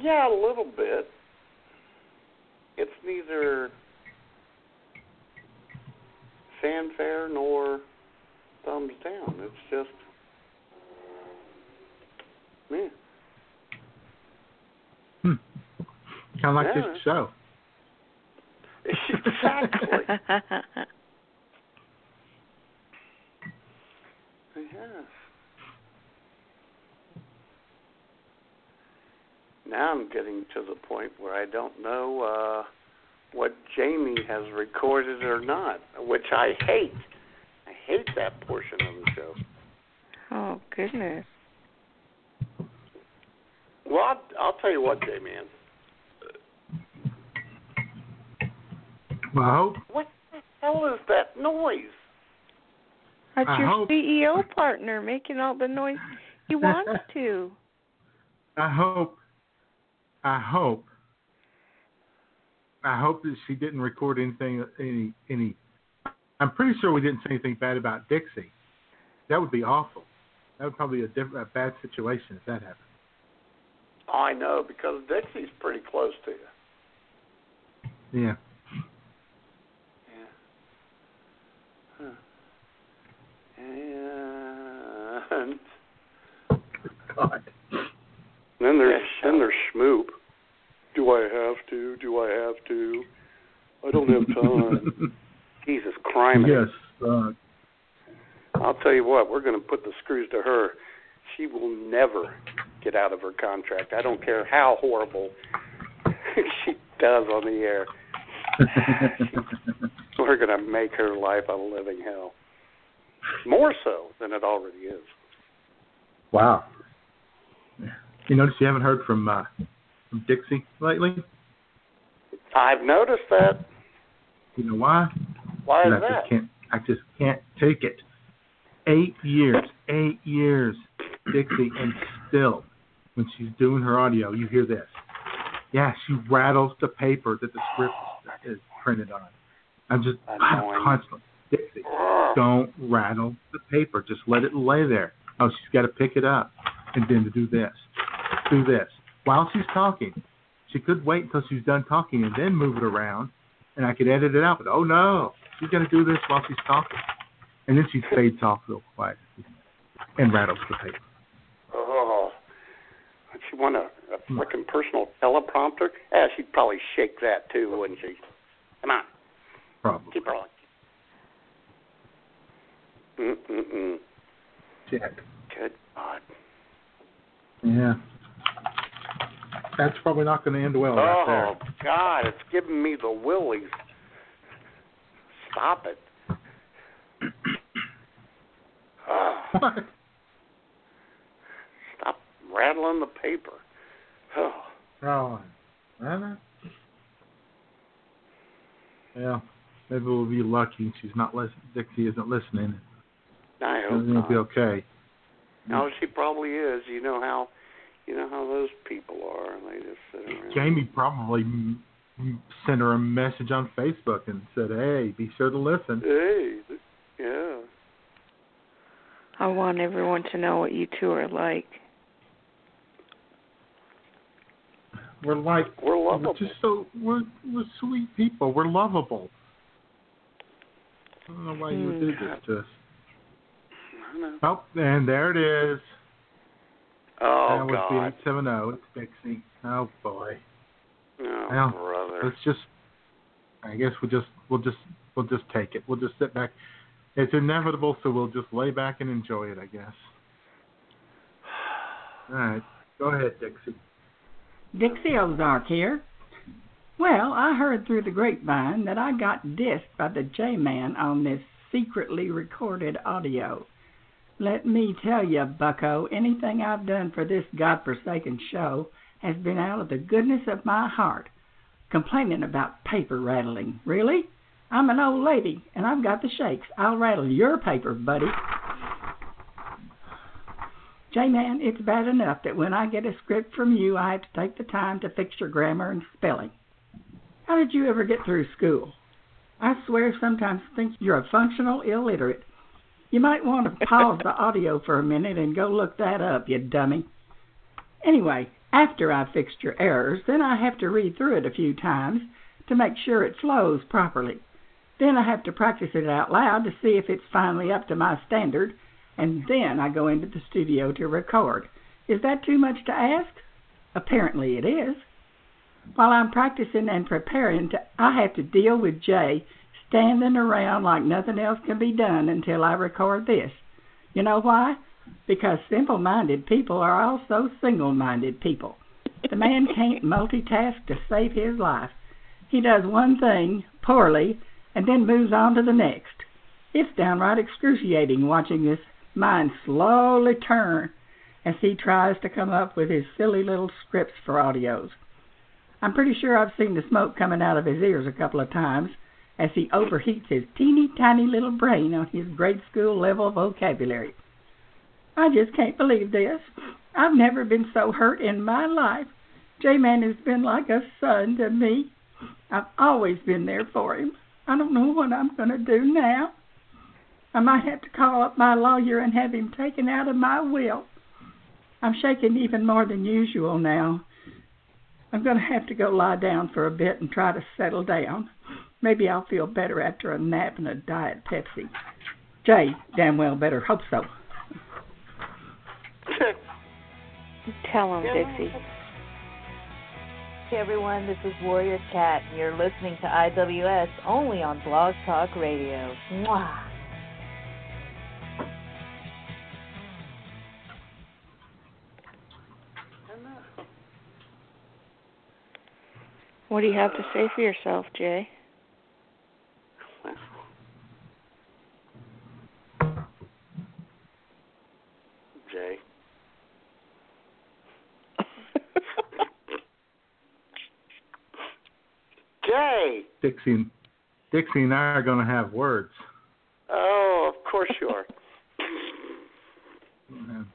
Yeah, a little bit. It's neither fanfare nor thumbs down. It's just me. Hmm. Kind of like Yeah. this show. Exactly. yes. Now I'm getting to the point where I don't know uh, what Jamie has recorded or not, which I hate. I hate that portion of the show. oh goodness. Well, I'll, I'll tell you what, Jamie. Well, I hope What the hell is that noise? That's I your hope- CEO partner making all the noise he wants to. I hope I hope I hope that she didn't record anything any any I'm pretty sure we didn't say anything bad about Dixie. That would be awful. That would probably be a, diff- a bad situation if that happened. I know because Dixie's pretty close to you. Yeah. Huh. And God. then there's then there's Schmoop. Do I have to? Do I have to? I don't have time. Jesus Christ! Yes. Uh, I'll tell you what. We're going to put the screws to her. She will never get out of her contract. I don't care how horrible she does on the air. We're going to make her life a living hell. More so than it already is. Wow. You notice you haven't heard from uh, from Dixie lately? I've noticed that. You know why? Why is I that? just can't. I just can't take it. Eight years, eight years, Dixie, and still, when she's doing her audio, you hear this. Yeah, she rattles the paper that the script is printed on. I'm just I'm constantly Dixie. Don't rattle the paper. Just let it lay there. Oh, she's got to pick it up and then to do this, do this while she's talking. She could wait until she's done talking and then move it around, and I could edit it out. But oh no, she's going to do this while she's talking, and then she fades off real quiet and rattles the paper. Oh, she want a, a frickin' personal teleprompter? Yeah, she'd probably shake that too, wouldn't she? Come on, Probably. keep rolling. Mm-mm-mm. Good God. Yeah. That's probably not going to end well right. Oh, God, it's giving me the willies. Stop it. Ah. What? stop rattling the paper. Oh, Oh, I. Yeah, maybe we'll be lucky she's not listening. Dixie isn't listening. I hope Everything will be okay. No, she probably is. You know how, you know how those people are. They just sit around. Jamie probably m- m- sent her a message on Facebook and said, "Hey, be sure to listen." Hey, yeah. I want everyone to know what you two are like. We're like We're lovable. We're just so we're we're sweet people. We're lovable. I don't know why you would do Hmm. this to us. I know. Oh, and there it is. Oh that was God. the eight seven zero. It's Dixie. Oh boy. Oh Well, brother. Let's just. I guess we'll just we'll just we'll just take it. We'll just sit back. It's inevitable, so we'll just lay back and enjoy it. I guess. All right. Go ahead, Dixie. Dixie Ozark here. Well, I heard through the grapevine that I got dissed by the J Man on this secretly recorded audio. Let me tell you, bucko, anything I've done for this godforsaken show has been out of the goodness of my heart. Complaining about paper rattling. Really? I'm an old lady, and I've got the shakes. I'll rattle your paper, buddy. J-Man, it's bad enough that when I get a script from you, I have to take the time to fix your grammar and spelling. How did you ever get through school? I swear sometimes think you're a functional illiterate. You might want to pause the audio for a minute and go look that up, you dummy. Anyway, after I've fixed your errors, then I have to read through it a few times to make sure it flows properly. Then I have to practice it out loud to see if it's finally up to my standard, and then I go into the studio to record. Is that too much to ask? Apparently it is. While I'm practicing and preparing, to, I have to deal with Jay standing around like nothing else can be done until I record this. You know why? Because simple minded people are also single minded people. The man can't multitask to save his life. He does one thing poorly and then moves on to the next. It's downright excruciating watching this mind slowly turn as he tries to come up with his silly little scripts for audios. I'm pretty sure I've seen the smoke coming out of his ears a couple of times as he overheats his teeny tiny little brain on his grade school level vocabulary. I just can't believe this. I've never been so hurt in my life. J-Man has been like a son to me. I've always been there for him. I don't know what I'm going to do now. I might have to call up my lawyer and have him taken out of my will. I'm shaking even more than usual now. I'm going to have to go lie down for a bit and try to settle down. Maybe I'll feel better after a nap and a diet Pepsi. Jay, damn well better hope so. Tell him, Dixie. Hey everyone, this is Warrior Cat, and you're listening to IWS only on Blog Talk Radio. Mwah! What do you have to say for yourself, Jay? Jay. Jay. Dixie, and, Dixie and I are going to have words. Oh, of course you are.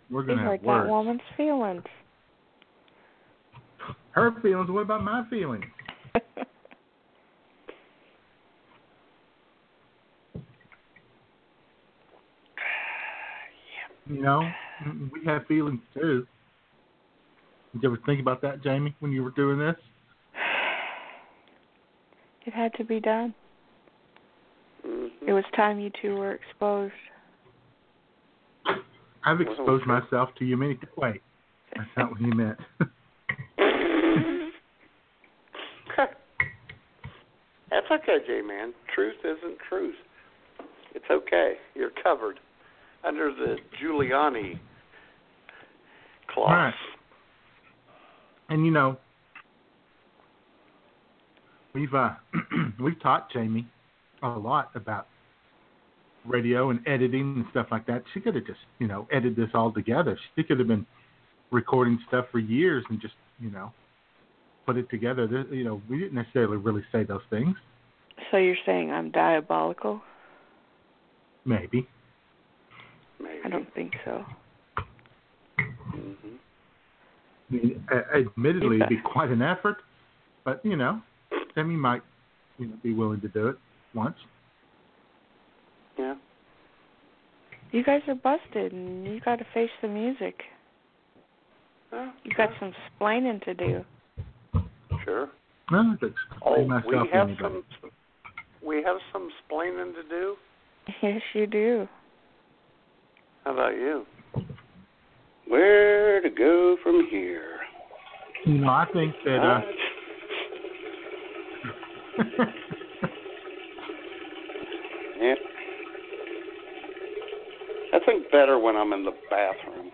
We're going to You have hurt words. that woman's feelings. Her feelings. What about my feelings? You know, we have feelings too. Did you ever think about that, Jamie, when you were doing this? It had to be done. Mm-hmm. It was time you two were exposed. I've exposed myself to you many. Wait, that's not what you meant. That's okay, J man. Truth isn't truth. It's okay. You're covered under the Giuliani clause. Right. And you know, we've uh, we've taught Jamie a lot about radio and editing and stuff like that. She could have just you know edited this all together. She could have been recording stuff for years and just you know put it together. There- You know, we didn't necessarily really say those things. So you're saying I'm diabolical? Maybe. I don't think so. Mm-hmm. I mean, admittedly, it'd be quite an effort, but you know, Jamie might you know be willing to do it once. Yeah. You guys are busted, and you got to face the music. You got some splaining to do. Sure. No, Oh, we have anybody. some. We have some splaining to do. Yes, you do. How about you? Where to go from here? You know, I think that uh, Yeah. I think better when I'm in the bathroom.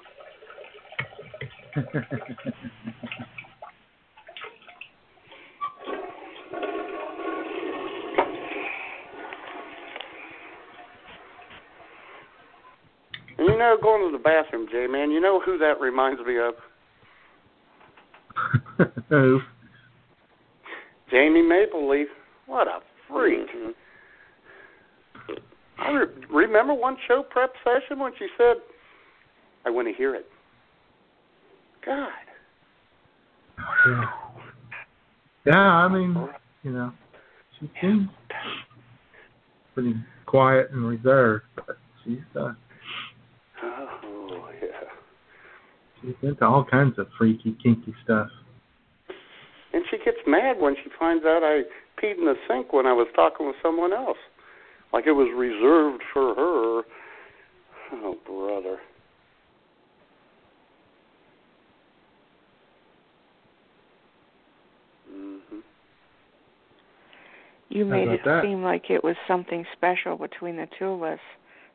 And you know, going to the bathroom, Jay, man, you know who that reminds me of? Who? Jamie Mapleleaf. What a freak. I re- remember one show prep session when she said, I want to hear it. God. yeah, I mean, you know, she seems pretty quiet and reserved, but she's uh, Oh, yeah. she's into all kinds of freaky, kinky stuff. And she gets mad when she finds out I peed in the sink when I was talking with someone else. Like it was reserved for her. Oh, brother. hmm You made it that? seem like it was something special between the two of us.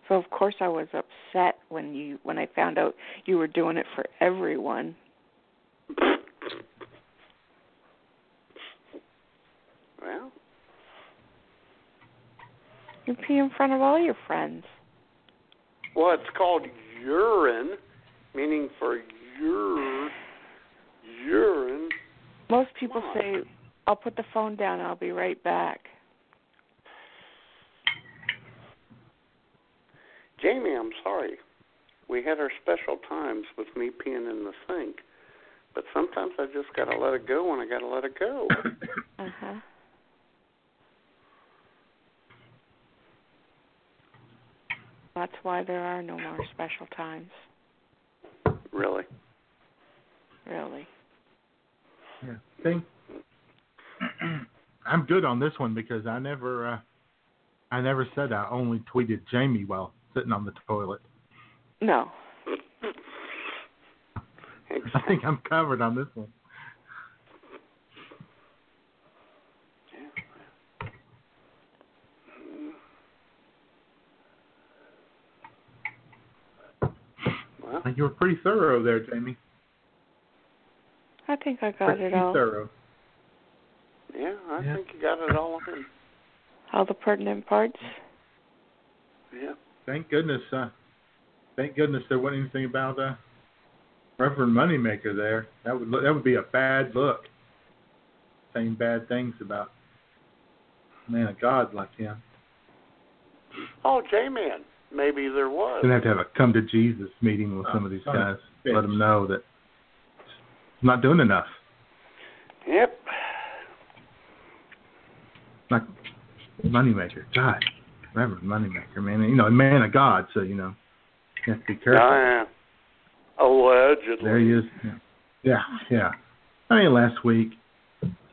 So of course I was upset when you when I found out you were doing it for everyone. Well, You pee in front of all your friends. well, it's called urine, meaning for ur, urine. Most people Come on. say, "I'll put the phone down. I'll be right back." Jamie, I'm sorry. We had our special times with me peeing in the sink, but sometimes I just gotta let it go when I gotta let it go. Uh huh. That's why there are no more special times. really? Really. Yeah. Think I'm good on this one because I never uh I never said I only tweeted Jamie while sitting on the toilet. No. I think I'm covered on this one. Well, You were pretty thorough there, Jamie. I think I got pretty it all. Pretty thorough. Yeah, I Yeah. think you got it all in. All the pertinent parts. Yeah. Thank goodness. Uh, thank goodness there wasn't anything about uh, Reverend Moneymaker there. That would look, that would be a bad look. Saying bad things about a man of God like him. Oh, J-Man. Maybe there was. Gonna have to have a come to Jesus meeting with some of these Oh, guys. bitch. Let them know that he's not doing enough. Yep. Like Moneymaker, God, Reverend Moneymaker, man. You know, a man of God, so you know, you have to be careful. Uh, allegedly. There he is. Yeah. yeah, yeah. I mean, last week,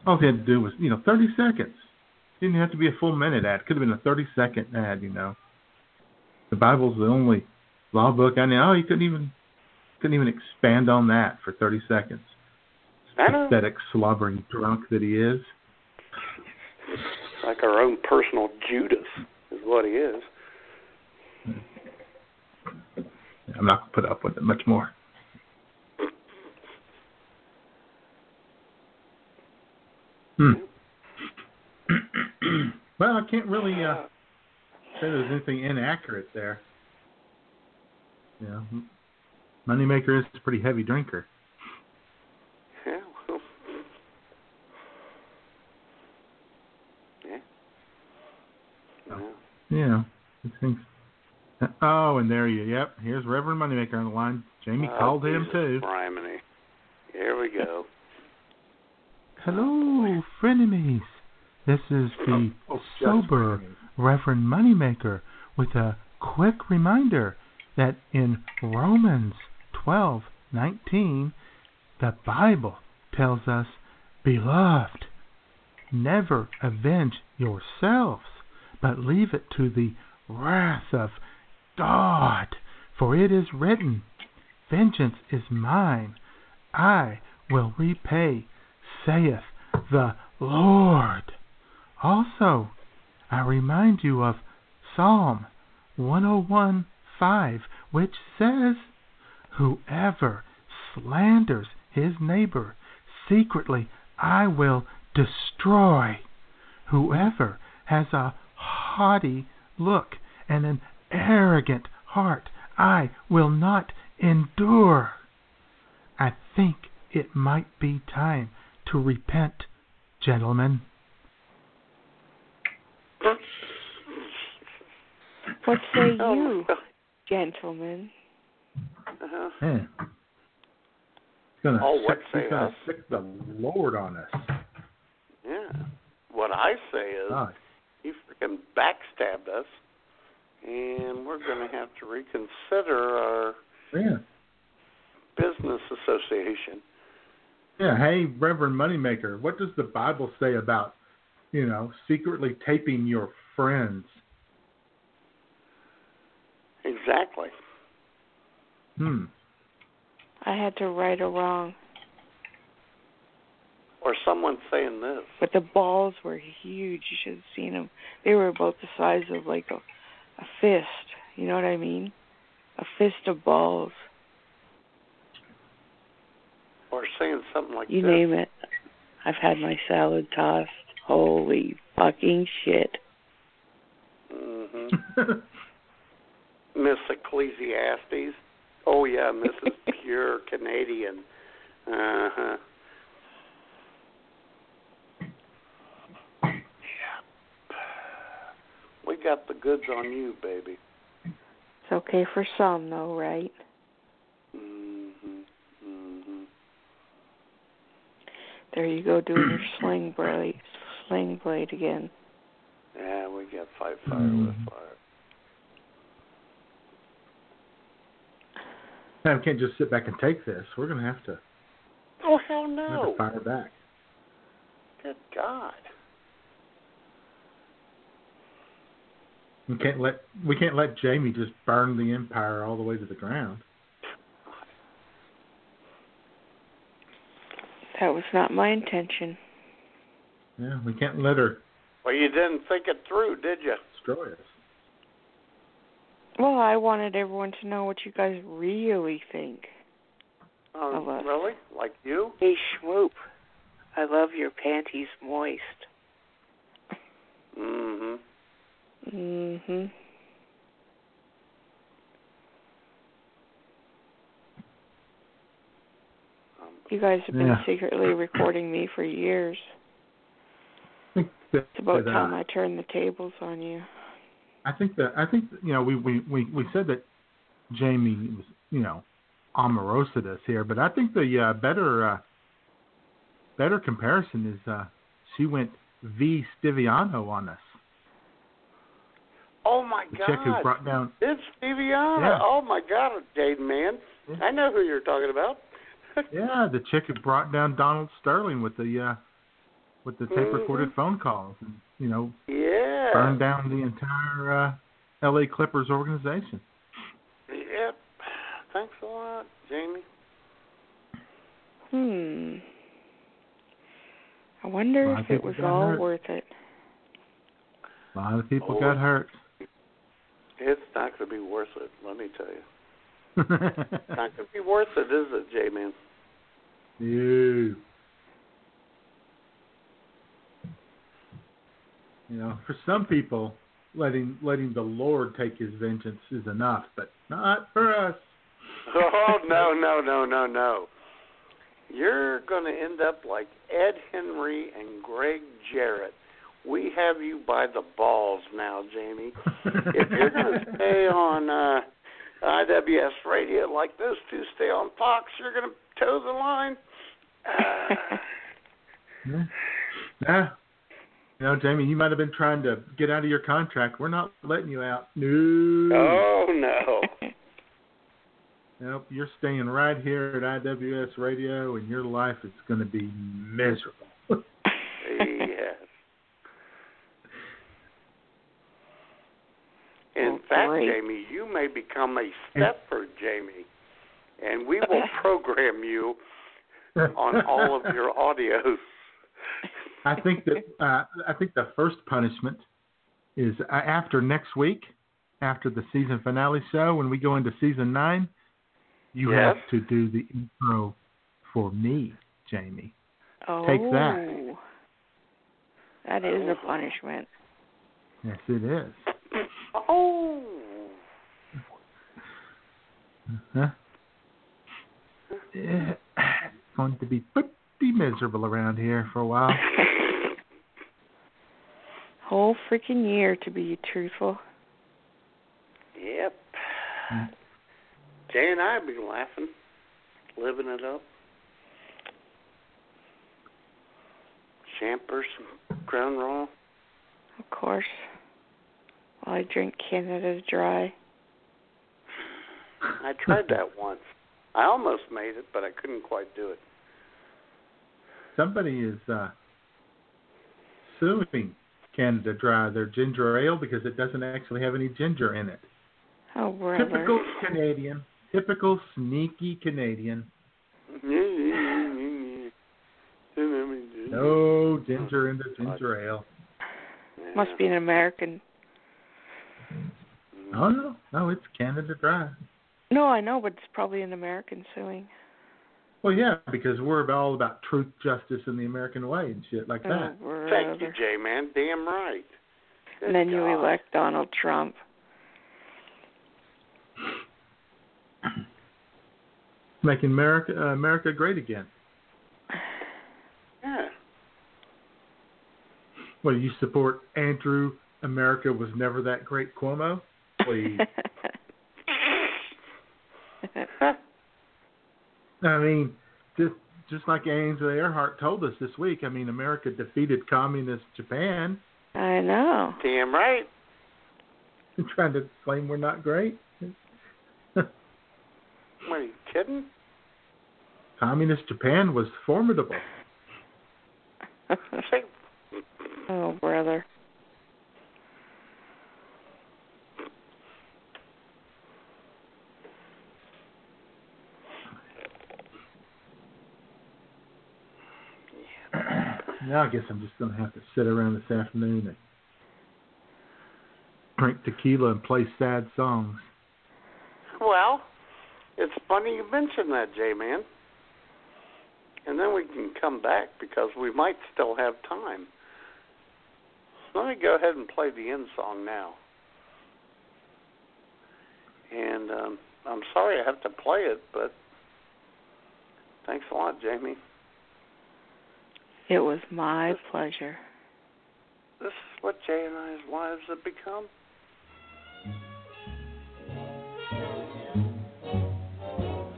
all he had to do was, you know, 30 seconds. Didn't have to be a full minute ad. Could have been a 30 second ad, you know. The Bible's the only law book I know. He couldn't even couldn't even expand on that for 30 seconds. Pathetic, slobbering drunk that he is. Like our own personal Judas is what he is. I'm not gonna put up with it much more. Hmm. well, I can't really uh, say there's anything inaccurate there. Yeah, Moneymaker is a pretty heavy drinker. Yeah. well. Yeah. Oh. Yeah. Yeah. Oh, and there you. Yep, here's Reverend Moneymaker on the line. Jamie Oh, called him too. Criminy. Here we go. Hello, frenemies. This is the Oh, oh just sober frenemies. Reverend Moneymaker with a quick reminder that in Romans 12:19 the Bible tells us, "Beloved, never avenge yourselves, but leave it to the wrath of God, for it is written, Vengeance is mine, I will repay, saith the Lord. Also, I remind you of Psalm 101:5, which says, Whoever slanders his neighbor secretly, I will destroy. Whoever has a haughty look and an arrogant heart, I will not endure. I think it might be time to repent, gentlemen. What say Oh, you, gentlemen? Uh-huh. Man. He's gonna Oh, sick, what say he's gonna us? sic the Lord on us. Yeah. What I say is, God. he freaking backstabbed us, and we're going to have to reconsider our Yeah. business association. Yeah, hey, Reverend Moneymaker, what does the Bible say about, you know, secretly taping your friends? Exactly. Hmm. I had to right a wrong, Or someone saying this. but the balls were huge. You should have seen them. They were about the size of like a, a fist. You know what I mean? A fist of balls. Or saying something like that. You this. name it. I've had my salad tossed. Holy fucking shit. hmm Miss Ecclesiastes. Oh yeah, Mrs. Pure Canadian. Uh huh. Yeah. We got the goods on you, baby. It's okay for some though, right? Mm Mhm. Mm Mhm. There you go doing your sling blade sling blade again. Yeah, we got fight fire Mm. with fire. Now, we can't just sit back and take this. We're gonna have to, Oh hell no! fire back. Good God. We can't let we can't let Jamie just burn the empire all the way to the ground. That was not my intention. Yeah, we can't let her Well, you didn't think it through, did you? destroy us. Well, I wanted everyone to know what you guys really think. Oh, Of us. really? Like you? Hey, Schmoop. I love your panties moist. Mm Mhm. Mm Mhm. You guys have been Yeah. secretly recording me for years. I think that, It's about time I turn the tables on you. I think that I think you know we we we, we said that Jamie was you know Omarosa to us here, but I think the uh, better uh, better comparison is uh, she went V Stiviano on us. Oh my The God! chick who brought down It's Stiviano. Yeah. Oh my God, J man. I know who you're talking about. yeah the chick who brought down Donald Sterling with the uh, with the tape recorded Mhm. phone calls and you know Yeah. burned down the entire uh, L.A. Clippers organization. Yep. Thanks a lot, Jamie. Hmm. I wonder if it was all hurt. worth it. A lot of people Oh. got hurt. It's not going to be worth it. Let me tell you. It's not going to be worth it, is it, J man? You. Know, for some people, letting letting the Lord take His vengeance is enough, but not for us. Oh no, no, no, no, no. You're going to end up like Ed Henry and Gregg Jarrett. We have you by the balls now, Jamie. if you're going to stay on uh, IWS radio like those two stay on Fox, you're going to toe the line. Uh, Yeah. Yeah. You know, Jamie, you might have been trying to get out of your contract. We're not letting you out. No. oh no. Nope. You're staying right here at IWS Radio, and your life is going to be miserable. yes. In Oh, fact, great. Jamie, you may become a Stepford Jamie, and we will program you on all of your audios. I think that uh, I think the first punishment is after next week, after the season finale show, when we go into season nine, you Yes. have to do the intro for me, Jamie. Oh. Take that. That is a punishment. Yes, it is. Oh. Huh? It's going to be pretty miserable around here for a while. Whole freaking year to be truthful. Yep. Mm. Jay and I have been laughing, living it up. Champers, Crown Royal. Of course. While I drink Canada Dry. I tried that once. I almost made it, but I couldn't quite do it. Somebody is uh, suing Canada Dry their ginger ale because it doesn't actually have any ginger in it. Oh, brother. Typical Canadian. Typical sneaky Canadian. No ginger in the ginger ale. Must be an American. Oh no, no, it's Canada Dry. No, I know, but it's probably an American suing. Well, yeah, because we're all about truth, justice, and the American way and shit like that. Oh, Thank you. Jay, man. Damn right. And then you elect Donald Trump. Making America uh, America great again. Yeah. Well, you support Andrew? America was never that great, Cuomo. Please. I mean, just just like Ainsley Earhardt told us this week. I mean, America defeated communist Japan. I know. Damn right. Trying to claim we're not great. What are you kidding? Communist Japan was formidable. Oh, brother. Now I guess I'm just going to have to sit around this afternoon and drink tequila and play sad songs. well, it's funny you mention that, Jay, man. and then we can come back because we might still have time. Let me go ahead and play the end song now. And um, I'm sorry I have to play it, but thanks a lot, Jamie. It was my pleasure. This is what Jay and I's lives have become.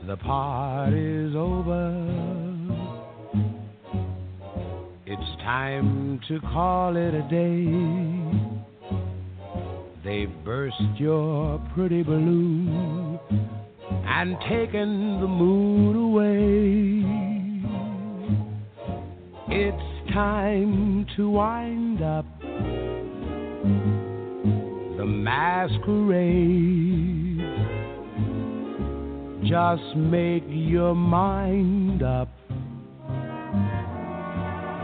The party's over. It's time to call it a day. They've burst your pretty balloon and taken the mood away. It's time to wind up the masquerade. Just make your mind up.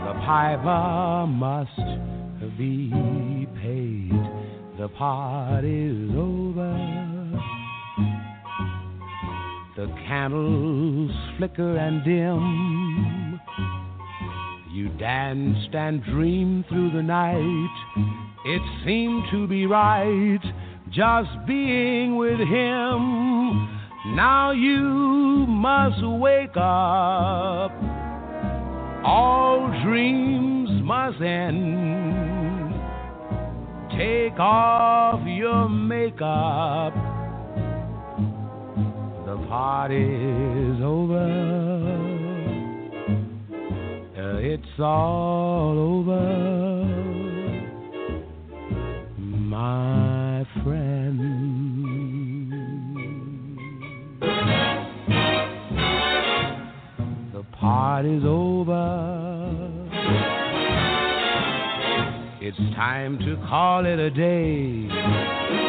The piper must be paid. The party's over. The candles flicker and dim. You danced and dreamed through the night. It seemed to be right just being with him. Now you must wake up. All dreams must end. Take off your makeup. The party's over. It's all over, my friend. The party's over. It's time to call it a day.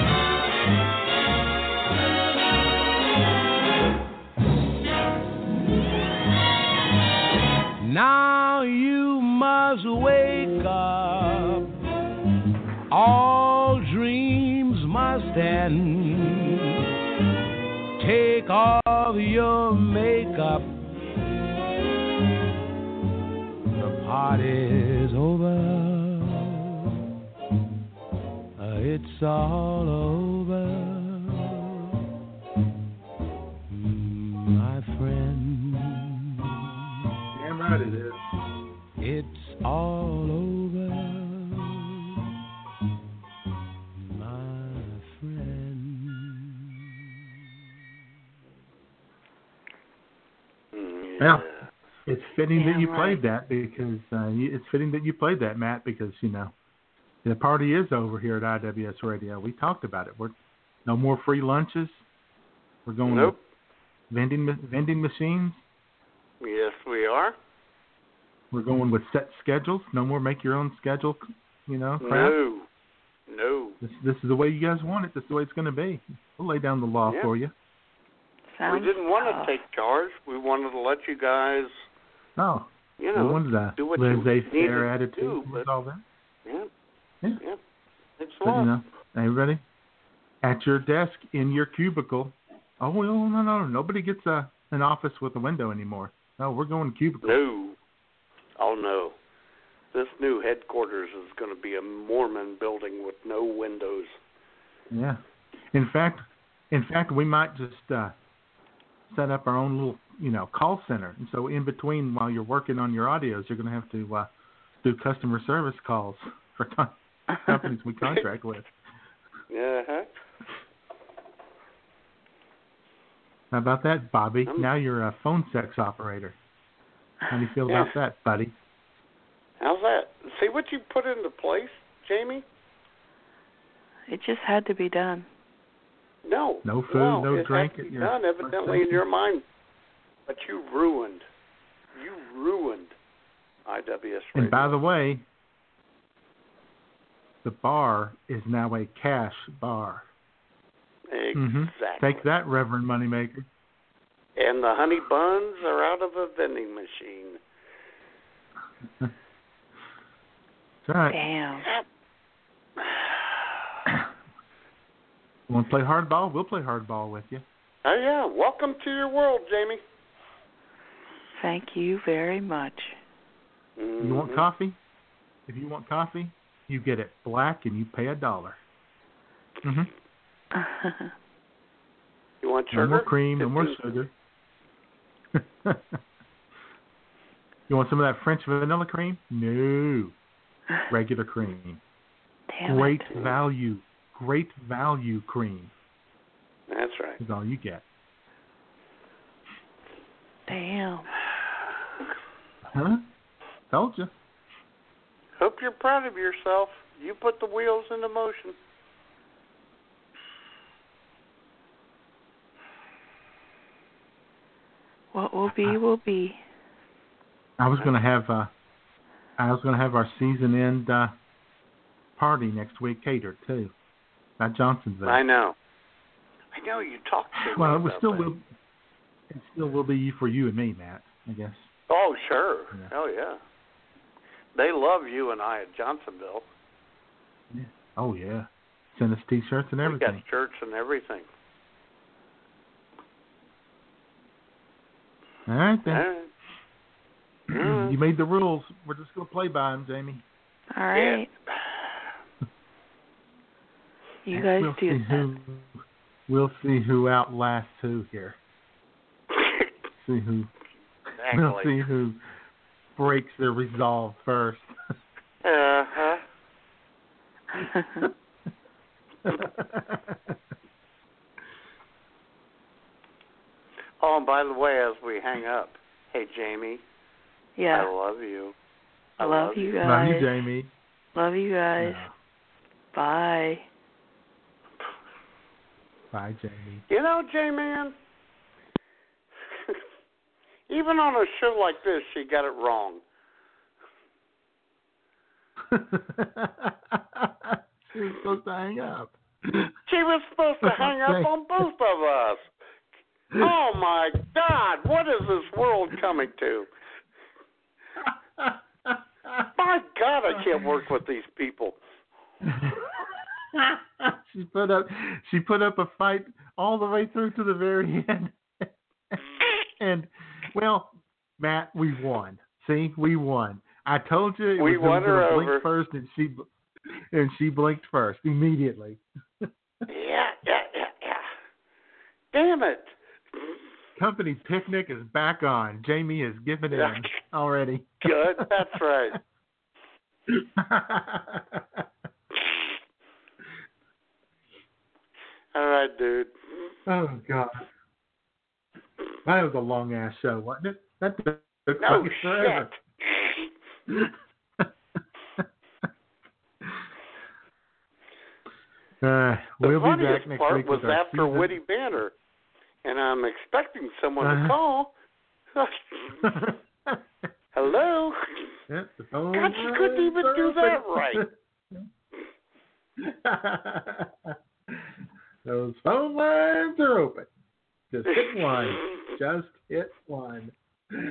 Off your makeup. The party's over. Uh, It's all over. It's fitting that you Damn played that because uh, you- it's fitting that you played that, Matt, because you know the party is over here at IWS Radio. We talked about it. We're no more free lunches. We're going Nope. with vending vending machines. Yes, we are. We're going with set schedules. No more make your own schedule. You know, crap. No. No. This this is the way you guys want it. This is the way it's going to be. We'll lay down the law Yeah. for you. Sounds we didn't want to take charge. We wanted to let you guys, Oh, you know, wanted a do what you laissez-faire needed to attitude do, with but- all that. yeah, Yeah. yeah. Thanks a you know, everybody at your desk in your cubicle. Oh well, no, no, nobody gets a an office with a window anymore. No, we're going cubicle. No. Oh no. This new headquarters is going to be a Mormon building with no windows. Yeah. In fact, in fact, we might just uh, set up our own little, you know, call center. And so in between, while you're working on your audios, you're going to have to uh, do customer service calls for com- companies we contract with. Yeah. huh How about that, Bobby? Um, now you're a phone sex operator. How do you feel Yeah. about that, buddy? How's that? See what you put into place, Jamie? It just had to be done. No. No food, no, no it drink Has to be your done evidently in your mind, but you ruined. You ruined IWS Radio. And by the way, the bar is now a cash bar. exactly. Mhm. Take that, Reverend Moneymaker. And the honey buns are out of a vending machine. That's right. Damn. You want to play hardball? We'll play hardball with you. Oh yeah, welcome to your world, Jamie. Thank you very much. Mm-hmm. You want coffee? If you want coffee, you get it black and you pay a dollar. Mhm. You want sugar? No more cream, no more sugar. you want some of that French vanilla cream? No. Regular cream. Damn Great it. value. Great value cream That's right. is all you get. Damn. Huh? Told you. Hope you're proud of yourself. You put the wheels into motion. What will be, will be. I was gonna have uh I was gonna have our season end uh party next week catered too. At Johnsonville. I know. I know you talked to Well, me it was about still that. will it still will be for you and me, Matt, I guess. Oh, sure. Yeah. Oh, yeah. They love you and I at Johnsonville. Oh yeah. Send us t shirts and We everything. got shirts and everything. All right then. All right. You mm-hmm. made the rules. We're just gonna play by them, Jamie. All right. You guys we'll do see that. who we'll see who outlasts who here. see who we'll see who breaks their resolve first. Uh-huh. Oh, and by the way, as we hang up, hey, Jamie, yeah. I love you. I love, you guys. Love you, Jamie. Love you guys. Bye. Bye, Jamie. You know, J-Man, even on a show like this, she got it wrong. she was supposed to hang up. She was supposed to hang up on both of us. Oh my God, what is this world coming to? My God, I can't work with these people. she put up she put up a fight all the way through to the very end. and well, Matt, we won. See, we won. I told you it We was won her blink over. first, and she and she blinked first immediately. Yeah, yeah, yeah, yeah. Damn it. Company picnic is back on. Jamie has given in already. Good, that's right. All right, dude. oh God, that was a long ass show, wasn't it? That took No forever. Uh, The we'll be funniest back next part week was after season- Witty Banner, and I'm expecting someone Uh-huh. to call. Hello? The God, you couldn't even do that open. Those phone lines are open. Just hit one. Just hit one. well,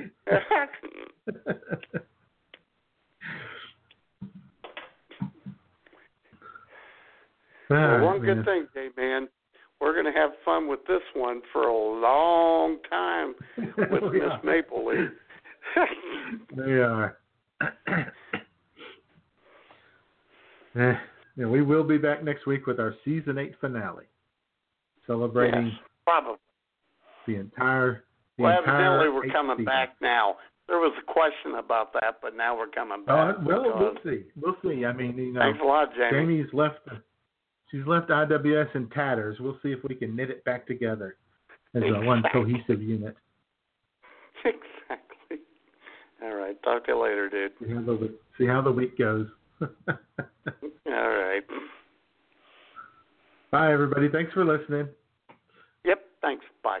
Ah, one good thing, J man, we're going to have fun with this one for a long time with Miss. Mapleleaf. They are. Eh, yeah, we will be back next week with our season eight finale, celebrating Yes, probably. The entire. The Well, entire evidently we're coming season. back now. There was a question about that, but now we're coming Oh, back. well, we'll uh, see. We'll see. I mean, you know, Thanks a lot, Jamie. Jamie's left. She's left IWS in tatters. We'll see if we can knit it back together as a one cohesive unit. Exactly. All right. Talk to you later, dude. See how the see how the week goes. All right. Bye, everybody. Thanks for listening. Yep. Thanks. Bye.